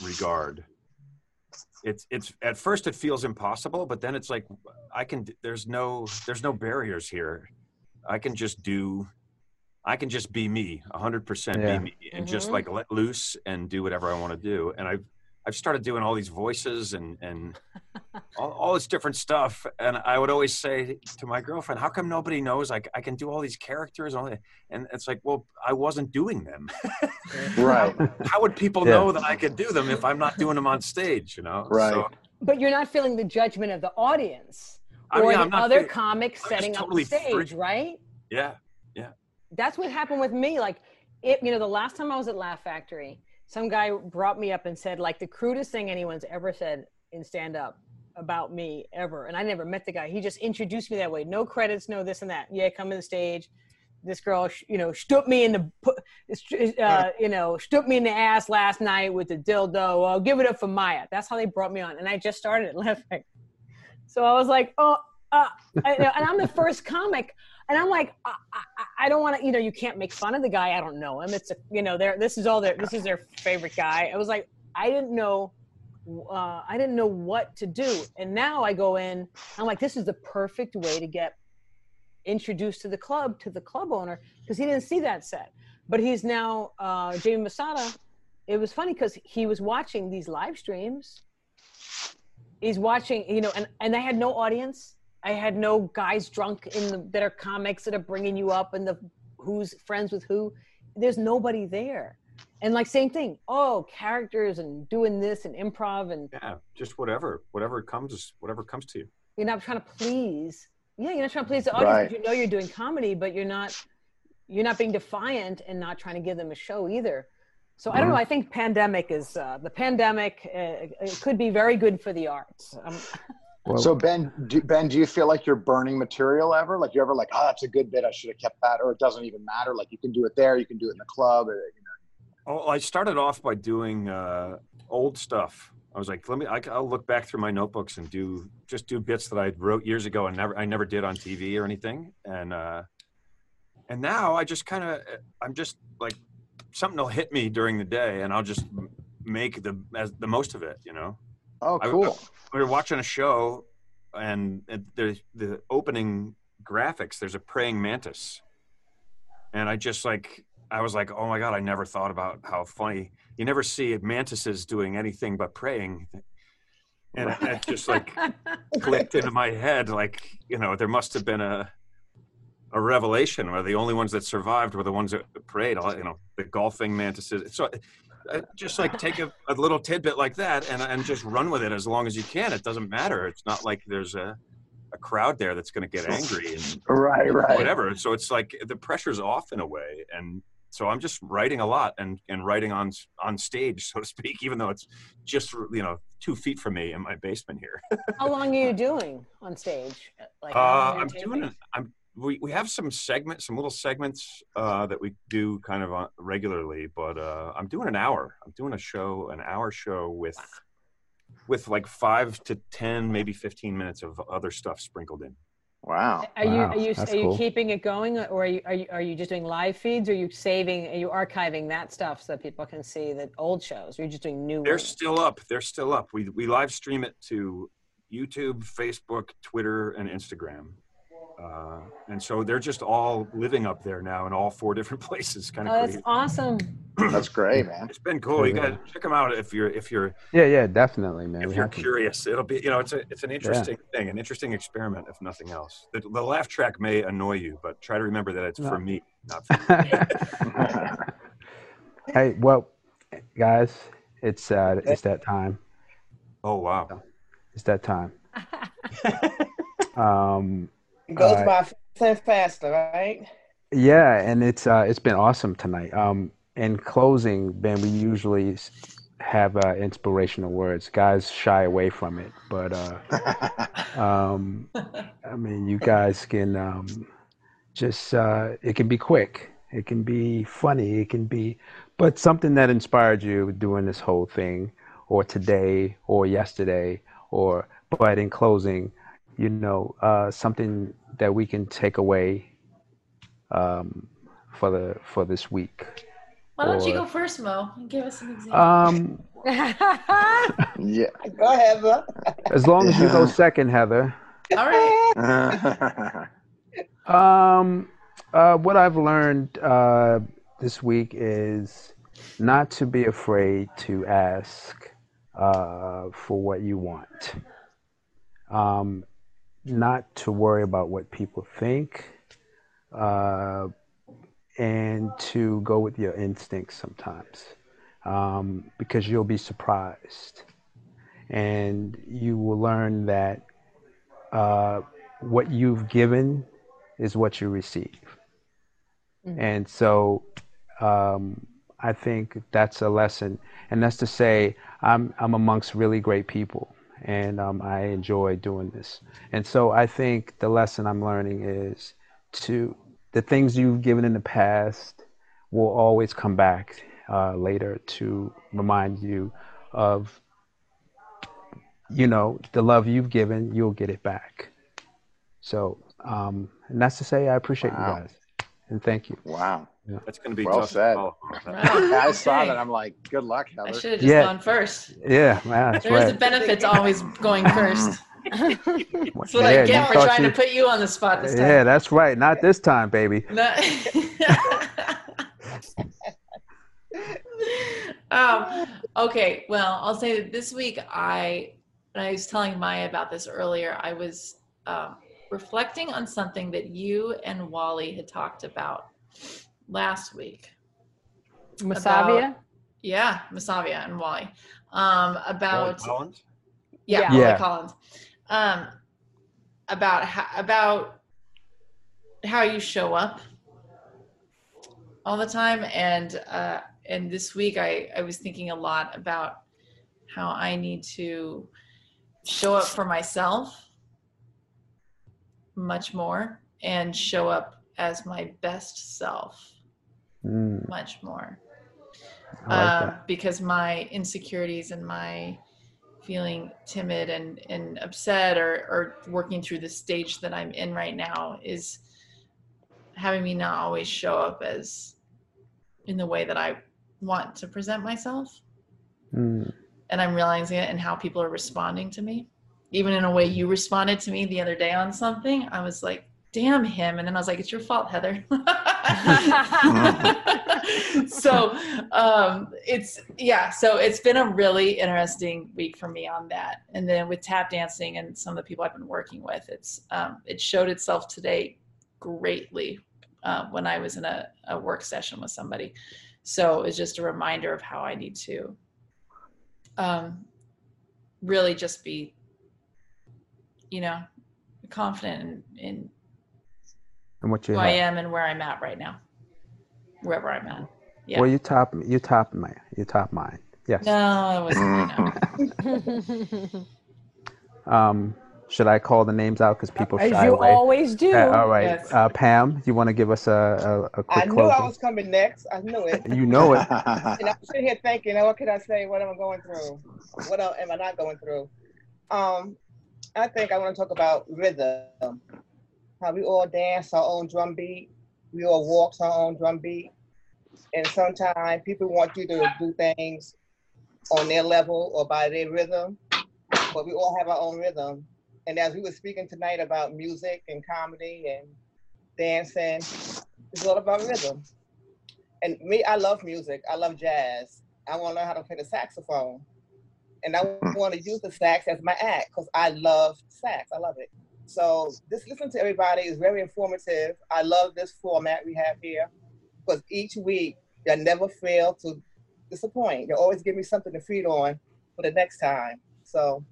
regard. It's it's at first it feels impossible, but then it's like I can there's no there's no barriers here. I can just do I can just be me, 100% Yeah. be me and just Mhm. like let loose and do whatever I want to do. And I've I've started doing all these voices and and *laughs* all, all this different stuff. And I would always say to my girlfriend, "How come nobody knows I, I can do all these characters?" And, all that?" and it's like, well, I wasn't doing them. *laughs* right. How would people Yeah. know that I could do them if I'm not doing them on stage? You know, Right. So, But you're not feeling the judgment of the audience I or mean, the I'm not other feeling- comics I'm setting totally up the stage, free. right? Yeah. Yeah, That's what happened with me. Like, it, you know, the last time I was at Laugh Factory, some guy brought me up and said, like, the crudest thing anyone's ever said in stand up about me ever. And I never met the guy. He just introduced me that way. No credits, no this and that. Yeah, come to the stage. This girl, you know, stood me in the, uh, you know, stood me in the ass last night with the dildo. Oh, give it up for Maya. That's how they brought me on. And I just started *laughs* laughing So I was like, oh, uh, I- and I'm the first comic and I'm like, I, I, I don't want to, you know, you can't make fun of the guy. I don't know him. It's a, you know, they're, this is all their, this is their favorite guy. I was like, I didn't know, uh, I didn't know what to do. And now I go in, I'm like, this is the perfect way to get introduced to the club, to the club owner, because he didn't see that set. But he's now, uh, Jamie Masada. It was funny because he was watching these live streams. He's watching, you know, and, and I had no audience. I had no guys drunk in the, that are comics that are bringing you up and the who's friends with who. There's nobody there. And like same thing. Oh, characters and doing this and improv and yeah, just whatever, whatever comes, whatever comes to you. you're not trying to please. Yeah, you're not trying to please the audience. Right. You know you're doing comedy, but you're not you're not being defiant and not trying to give them a show either. So I don't know. I think pandemic is uh, the pandemic. Uh, it could be very good for the arts. Um, *laughs* Well, So Ben, do, Ben, do you feel like you're burning material ever? Like you're ever like, oh, that's a good bit. I should have kept that, or it doesn't even matter. Like you can do it there, you can do it in the club. Or, you know. Oh, I started off by doing uh, old stuff. I was like, let me. I, I'll look back through my notebooks and do just do bits that I wrote years ago and never I never did on TV or anything. And uh, and now I just kind of I'm just like something will hit me during the day and I'll just make the as the most of it. You know, Oh, I- cool. we were watching a show and there's the opening graphics. There's a praying mantis, and I just like I was like, oh my god, I never thought about how funny. You never see mantises doing anything but praying, and it, it just like clicked into my head. Like you know, there must have been a a revelation where the only ones that survived were the ones that prayed. You know, the golfing mantises. So. Uh, Just like take a, a little tidbit like that and, and just run with it as long as you can. It doesn't matter. It's not like there's a, a crowd there that's going to get angry and *laughs* Right, right. whatever. So it's like the pressure's off in a way, and so I'm just writing a lot and and writing on on stage, so to speak, even though it's just you know two feet from me in my basement here. How long are you *laughs* doing on stage? Like, how Uh, I'm doing it. I'm we, we have some segments, some little segments uh, that we do kind of uh, regularly, but uh, I'm doing an hour. I'm doing a show, an hour show with with like five to ten, maybe fifteen minutes of other stuff sprinkled in. Wow. Are you are you that's are you cool. keeping it going, or are you, are you are you just doing live feeds? Or are you saving? Are you archiving that stuff so that people can see the old shows? Or are you just doing new They're ones? still up. They're still up. We we live stream it to YouTube, Facebook, Twitter, and Instagram. Uh, and so they're just all living up there now in all four *laughs* different places. Kind Oh, of that's crazy. awesome. *clears throat* That's great, man. It's been cool. You Yeah. guys check them out if you're if you're yeah, yeah, definitely, man. if We you're have to- curious. It'll be you know it's a it's an interesting thing, an interesting experiment if nothing else. The, the laugh track may annoy you, but try to remember that it's for me, not for Me. *laughs* hey, well, guys, it's uh, it's that time. Oh wow. It's that time. *laughs* Um, It goes Uh, by faster and faster, right? yeah, and it's uh, it's been awesome tonight. Um, in closing, Ben, we usually have uh, inspirational words. Guys shy away from it, but uh, *laughs* um, I mean, you guys can um, just, uh, it can be quick, it can be funny, it can be, but something that inspired you doing this whole thing, or today, or yesterday, or, but in closing, you know, uh, something that we can take away um, for the for this week. Why don't you go first, Mo, and give us an example? Um, *laughs* yeah. Go ahead, bro. as long as you go second, Heather. All right. *laughs* Um, uh, what I've learned uh, this week is not to be afraid to ask uh, for what you want. Um, not to worry about what people think, uh, and to go with your instincts sometimes, um, because you'll be surprised, and you will learn that uh, what you've given is what you receive. Mhm. And so um, I think that's a lesson. And that's to say, I'm, I'm amongst really great people and um, I enjoy doing this. And so I think the lesson I'm learning is to the things you've given in the past will always come back uh, later to remind you of, you know, the love you've given, you'll get it back. So, um, and that's to say, I appreciate Wow. you guys and thank you. Wow. That's going to be Well tough. said. follow. *laughs* *laughs* Wow. I saw that. I'm like, good luck, Heather. I should have just Yeah. gone first. Yeah, man, that's There's the right. benefits always going first. *laughs* That's what Yeah, I you get for thought trying you- to put you on the spot this time. Yeah, that's right. Not this time, baby. No. um, okay, well, I'll say that this week I, and I was telling Maya about this earlier, I was um, reflecting on something that you and Wally had talked about last week. Masavia? Yeah, Masavia and Wally. Um, Wally about Collins? yeah, Yeah. Wally Yeah. Collins. Um, about how, about how you show up all the time, and uh, and this week I I was thinking a lot about how I need to show up for myself much more and show up as my best self Mm, much more like that. because my insecurities and my feeling timid and, and upset or, or working through the stage that I'm in right now is having me not always show up as in the way that I want to present myself. Mm, And I'm realizing it and how people are responding to me. Even in a way you responded to me the other day on something, I was like, damn him. And then I was like, it's your fault, Heather. *laughs* *laughs* so um it's yeah so it's been a really interesting week for me on that and then with tap dancing and some of the people i've been working with it's um it showed itself today greatly uh, when i was in a, a work session with somebody so it's just a reminder of how i need to um really just be you know confident in, in and what you who i am and where i'm at right now wherever i'm at yeah. Well, you top, you top mine. You top mine. Yes. No, it wasn't. I know. *laughs* Um, should I call the names out because people As shy you away? always do. Uh, all right, Yes. uh, Pam, you want to give us a, a, a quick I knew closing? I was coming next. I knew it. You know it. *laughs* And I'm sitting here thinking, what can I say? What am I going through? What am am I not going through? Um, I think I want to talk about rhythm. How we all dance our own drum beat. We all walk to our own drum beat. And sometimes people want you to do things on their level or by their rhythm, but we all have our own rhythm. And as we were speaking tonight about music and comedy and dancing, it's all about rhythm. And me, I love music. I love jazz. I want to learn how to play the saxophone. And I hmm. want to use the sax as my act because I love sax. I love it. So just listen to everybody is very informative. I love this format we have here because each week you never fail to disappoint. You always give me something to feed on for the next time. So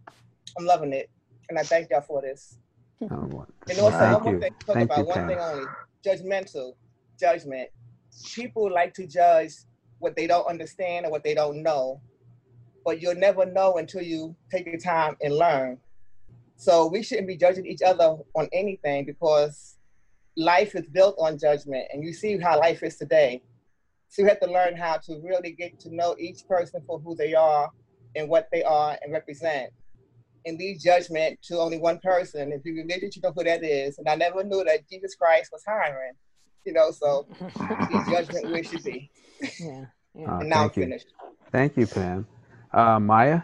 I'm loving it. And I thank y'all for this. Oh, well, And also, Thank one more you. thing to talk Thank about, you, one Pam. thing only judgmental, judgment. People like to judge what they don't understand or what they don't know, but you'll never know until you take your time and learn. So we shouldn't be judging each other on anything because life is built on judgment, and you see how life is today. So you have to learn how to really get to know each person for who they are and what they are and represent and leave judgment to only one person. If you religious, you know who that is. And I never knew that Jesus Christ was hiring. You know, so *laughs* leave judgment where it should be. yeah. yeah. uh, and now I'm thank you. finished. Thank you, Pam. Uh, Maya?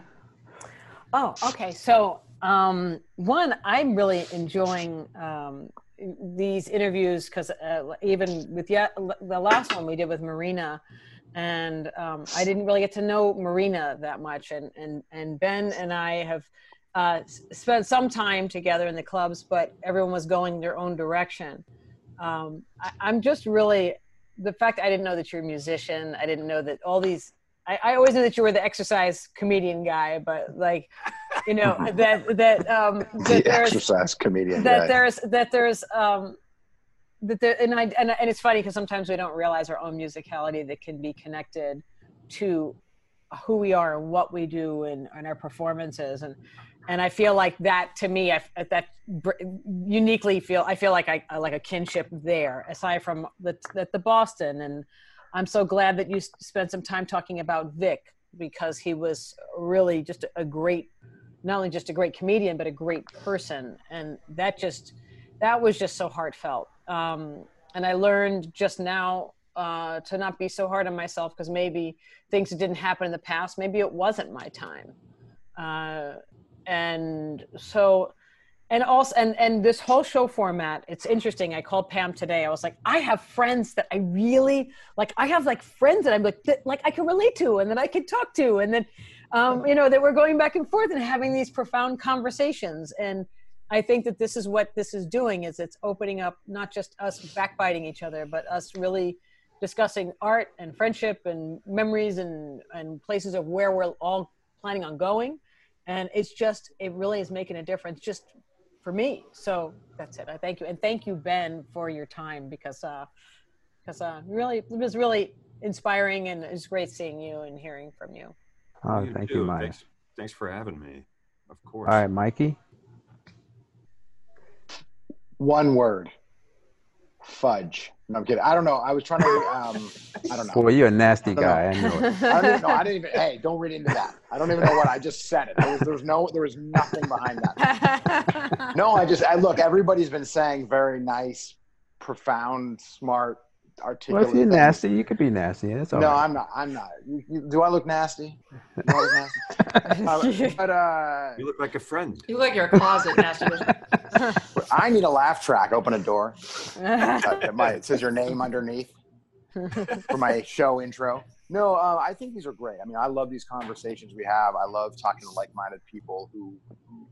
Oh, okay. So, um, one, I'm really enjoying um, these interviews because uh, even with the last one we did with Marina, and um, I didn't really get to know Marina that much. And and and Ben and I have uh, spent some time together in the clubs, but everyone was going their own direction. Um, I, I'm just really the fact I didn't know that you're a musician. I didn't know that all these. I, I always knew that you were the exercise comedian guy, but like, you know that that um, *laughs* that The exercise comedian that guy. there's that there's um that there and I and, and it's funny because sometimes we don't realize our own musicality that can be connected to who we are and what we do and, and our performances and and I feel like that to me I that br- uniquely feel I feel like I, I like a kinship there aside from the the, the Boston and I'm so glad that you spent some time talking about Vic because he was really just a great not only just a great comedian but a great person. And that just that was just so heartfelt. Um, and i learned just now uh, to not be so hard on myself because maybe things that didn't happen in the past. Maybe it wasn't my time. Uh, and so and also and and this whole show format it's interesting. I called pam today. I was like i have friends that i really like i have like friends that i'm like that, like i can relate to and that i can talk to. And then um, you know that we're going back and forth and having these profound conversations. And i think that this is what this is doing is it's opening up not just us backbiting each other but us really discussing art and friendship and memories and and places of where we're all planning on going. And it's just it really is making a difference just for me. So that's it. I thank you. And thank you ben for your time because uh because uh really it was really inspiring and it was great seeing you and hearing from you Oh, You thank too. you, Maya. Thanks, thanks for having me. Of course. All right, Mikey. One word. Fudge. No, I'm kidding. I don't know. I was trying to. Um, I don't know. Well, you're a nasty I don't guy. I know it. *laughs* I don't even know. I didn't even. Hey, don't read into that. I don't even know what I just said. It. There was, there was no. There was nothing behind that. *laughs* No, I just. I look. Everybody's been saying very nice, profound, smart, Well, articulate. if you're things. nasty, you could be nasty. That's all No, right. I'm not. I'm not. You, you, do I look nasty? Do I look nasty? *laughs* Uh, *laughs* but uh, You look like a friend. You look like you're a closet masturbation. *laughs* I need a laugh track. Open a door. Uh, it, might, it says your name underneath for my show intro. No, uh, I think these are great. I mean, I love these conversations we have. I love talking to like-minded people who,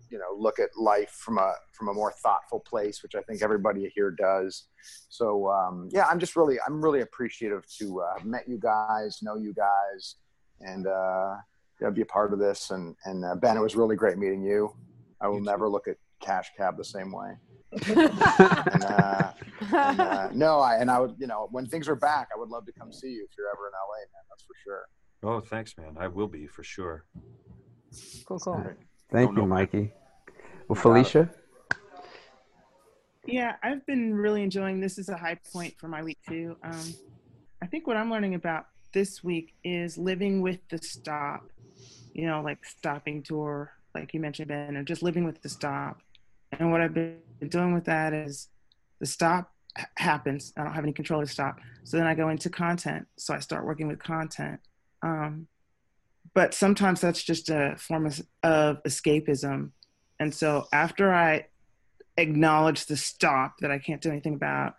you know, look at life from a from a more thoughtful place, which I think everybody here does. So, um, yeah, I'm just really, I'm really appreciative to uh, have met you guys, know you guys, and uh, you know, be a part of this. And and uh, Ben, it was really great meeting you. I will You never look at Cash Cab the same way. And, uh, and, uh, *laughs* no, I and I would, you know, when things are back, I would love to come see you if you're ever in LA, man. That's for sure. Oh, thanks, man. I will be for sure. cool cool Thank Oh, you, no. Mikey. Well. Felicia. Yeah, I've been really enjoying this is a high point for my week too. Um, I think what I'm learning about this week is living with the stop, you know, like stopping tour, like you mentioned, Ben, or just living with the stop. And what I've been doing with that is the stop happens. I don't have any control to stop. So then I go into content. So I start working with content. Um, but sometimes that's just a form of, of escapism. And so after I acknowledge the stop that I can't do anything about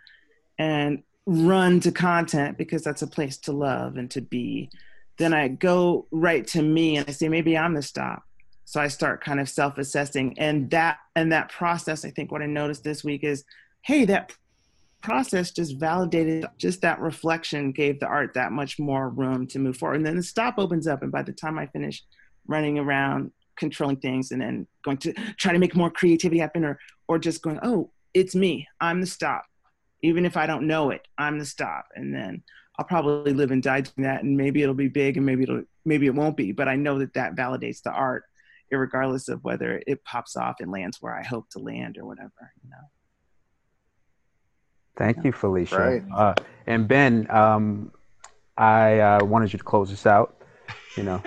and run to content because that's a place to love and to be, then I go right to me and I say, maybe I'm the stop. So I start kind of self-assessing and that and that process, I think what I noticed this week is, hey, that process just validated just that reflection gave the art that much more room to move forward. And then the stop opens up and by the time I finish running around controlling things and then going to try to make more creativity happen or or just going, oh, it's me. I'm the stop. Even if I don't know it, I'm the stop. And then I'll probably live and die doing that. And maybe it'll be big and maybe it'll, maybe it won't be. But I know that that validates the art, regardless of whether it pops off and lands where I hope to land or whatever, you know. Thank you, Felicia. Right. Uh, and Ben, um, I uh, wanted you to close us out. You know,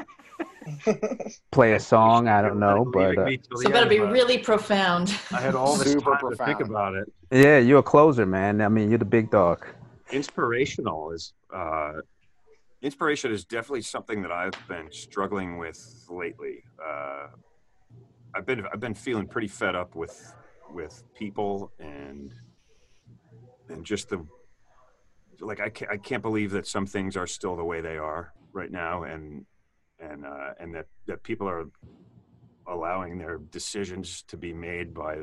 *laughs* play a song. I don't know, but uh, So it better be really profound. I had all this Super time to think about it. yeah, you're a closer, man. I mean, you're the big dog. Inspirational is uh, inspiration is definitely something that I've been struggling with lately. Uh, I've been I've been feeling pretty fed up with with people and and just the like I can't, I can't believe that some things are still the way they are right now, and and uh, and that that people are allowing their decisions to be made by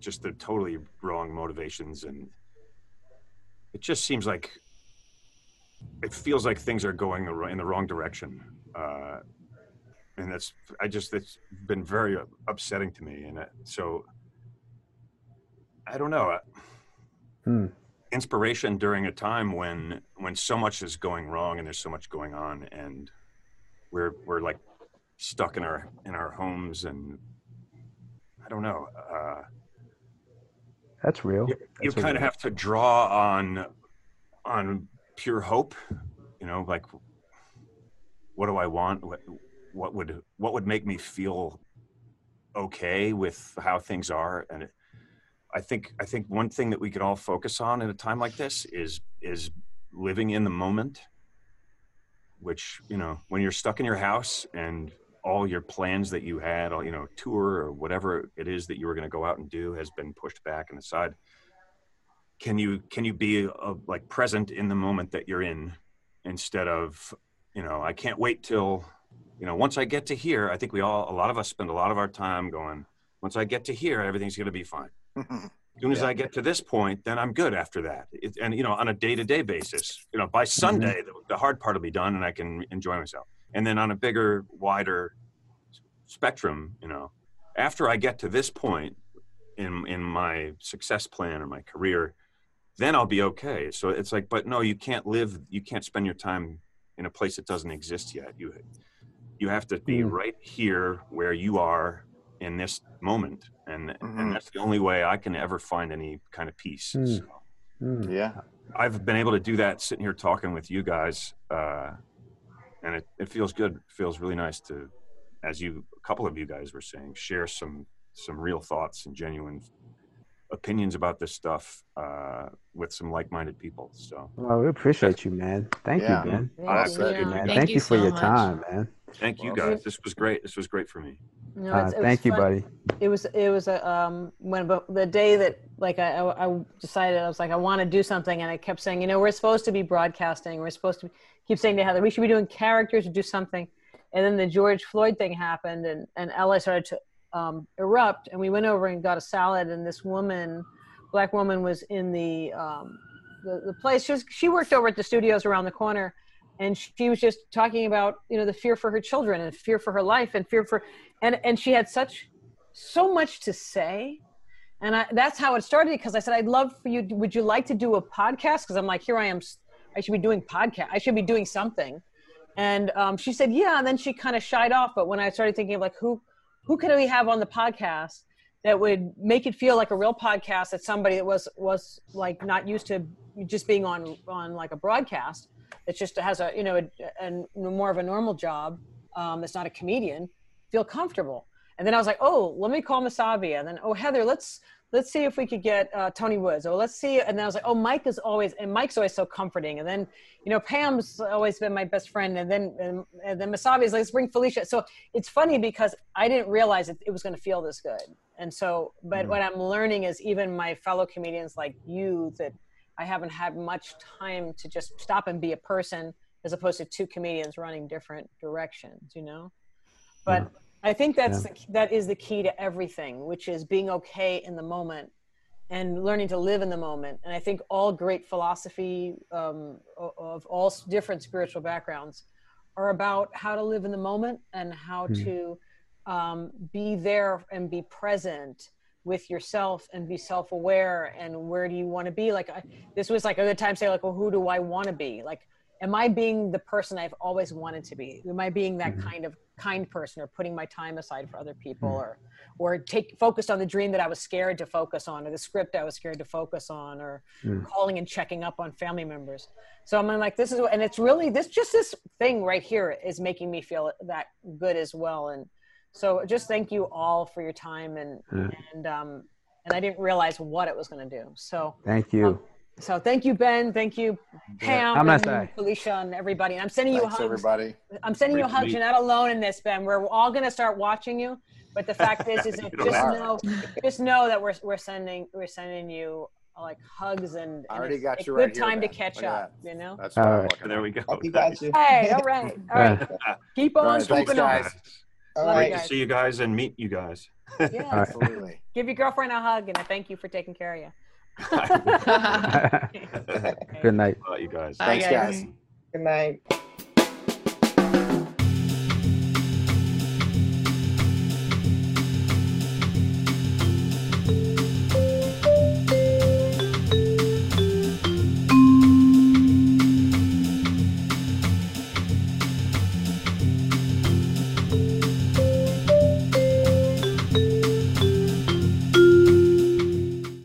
just the totally wrong motivations, and it just seems like it feels like things are going the, in the wrong direction. Uh, and that's I just it's been very upsetting to me, and it, so I don't know Hmm. inspiration during a time when when so much is going wrong and there's so much going on and we're we're like stuck in our in our homes and I don't know. Uh, That's real. you, you kind of have to draw on on pure hope you know like what do i want? What, what would what would make me feel okay with how things are? And i think i think one thing that we could all focus on in a time like this is is living in the moment which you know when you're stuck in your house and all your plans that you had all you know tour or whatever it is that you were going to go out and do has been pushed back and aside can you can you be uh, like present in the moment that you're in instead of you know i can't wait till you know once i get to here i think we all a lot of us spend a lot of our time going once i get to here everything's going to be fine. *laughs* As soon as Yeah. i get to this point then i'm good after that. It, and you know on a day-to-day basis you know by sunday the, the hard part will be done and i can enjoy myself. And then on a bigger wider spectrum you know after i get to this point in in my success plan or my career then i'll be okay so it's like but no you can't live you can't spend your time in a place that doesn't exist yet you you have to be Mm. right here where you are in this moment and Mhm. and that's the only way i can ever find any kind of peace Mm. so Hmm. Yeah. i've been able to do that sitting here talking with you guys uh and it, it feels good it feels really nice to as you a couple of you guys were saying share some some real thoughts and genuine opinions about this stuff uh, with some like-minded people. So Well, we appreciate you, man. Thank Yeah. you, man. Thank I you. appreciate man. Thank Thank, you you for so your much. time, man. thank you guys. This was great. This was great for me. You know, Uh, it's- it was thank you, fun. buddy. it was it was a um when but the day that like I, I I decided I was like I want to do something and I kept saying you know we're supposed to be broadcasting we're supposed to keep saying to Heather we should be doing characters or do something and then the George Floyd thing happened and and LA started to um, erupt and we went over and got a salad and this woman black woman was in the um the, the place. She was she worked over at the studios around the corner and she was just talking about you know the fear for her children and fear for her life and fear for and and she had such so much to say. And I, that's how it started because i said i'd love for you would you like to do a podcast? Because i'm like here i am i should be doing podcast i should be doing something. And um, she said yeah and then she kind of shied off but when i started thinking of like who who could we have on the podcast that would make it feel like a real podcast that somebody that was was like not used to just being on on like a broadcast that just has a you know a, a more of a normal job um, that's not a comedian feel comfortable and then I was like, oh, let me call Masabi. And then, oh, Heather, let's let's see if we could get uh, Tony Woods. Or let's see. And then I was like, oh, Mike is always and Mike's always so comforting. And then, you know, Pam's always been my best friend. And then and, and then Masabi is like, let's bring Felicia. So it's funny because I didn't realize it, it was going to feel this good. And so, but what I'm learning is even my fellow comedians like you that I haven't had much time to just stop and be a person as opposed to two comedians running different directions. You know, but. I think that's the, that is the key to everything, which is being okay in the moment and learning to live in the moment. And I think all great philosophy um, of all different spiritual backgrounds are about how to live in the moment and how Mm. to um, be there and be present with yourself and be self-aware and where do you want to be like I, this was like a good time to say like well who do i want to be like am i being the person i've always wanted to be am i being that Mhm. kind of kind person or putting my time aside for other people Mhm. or or take focused on the dream that i was scared to focus on or the script i was scared to focus on or Mm. calling and checking up on family members so i'm like this is and it's really this just this thing right here is making me feel that good as well and so just thank you all for your time and Yeah. and um and i didn't realize what it was going to do so Thank you. Um, so thank you ben thank you pam I'm and SI. felicia and everybody and i'm sending you Thanks, hugs everybody. i'm sending you Great to hugs you're not alone in this ben we're all going to start watching you but the fact is is *laughs* just are. know just know that we're we're sending we're sending you like hugs and, I already it's got a you good right here, time to catch up. You know. That's what All right. looking there we go. Hope you got you. Hey, all right, all right. *laughs* Keep on Right, thanks, keeping on. guys. All Great right. to see you guys and meet you guys. Yeah. All right. Absolutely. Give your girlfriend a hug and a thank you for taking care of you. *laughs* *laughs* *laughs* Good night. Bye, you guys. Bye, Thanks, guys. Good night.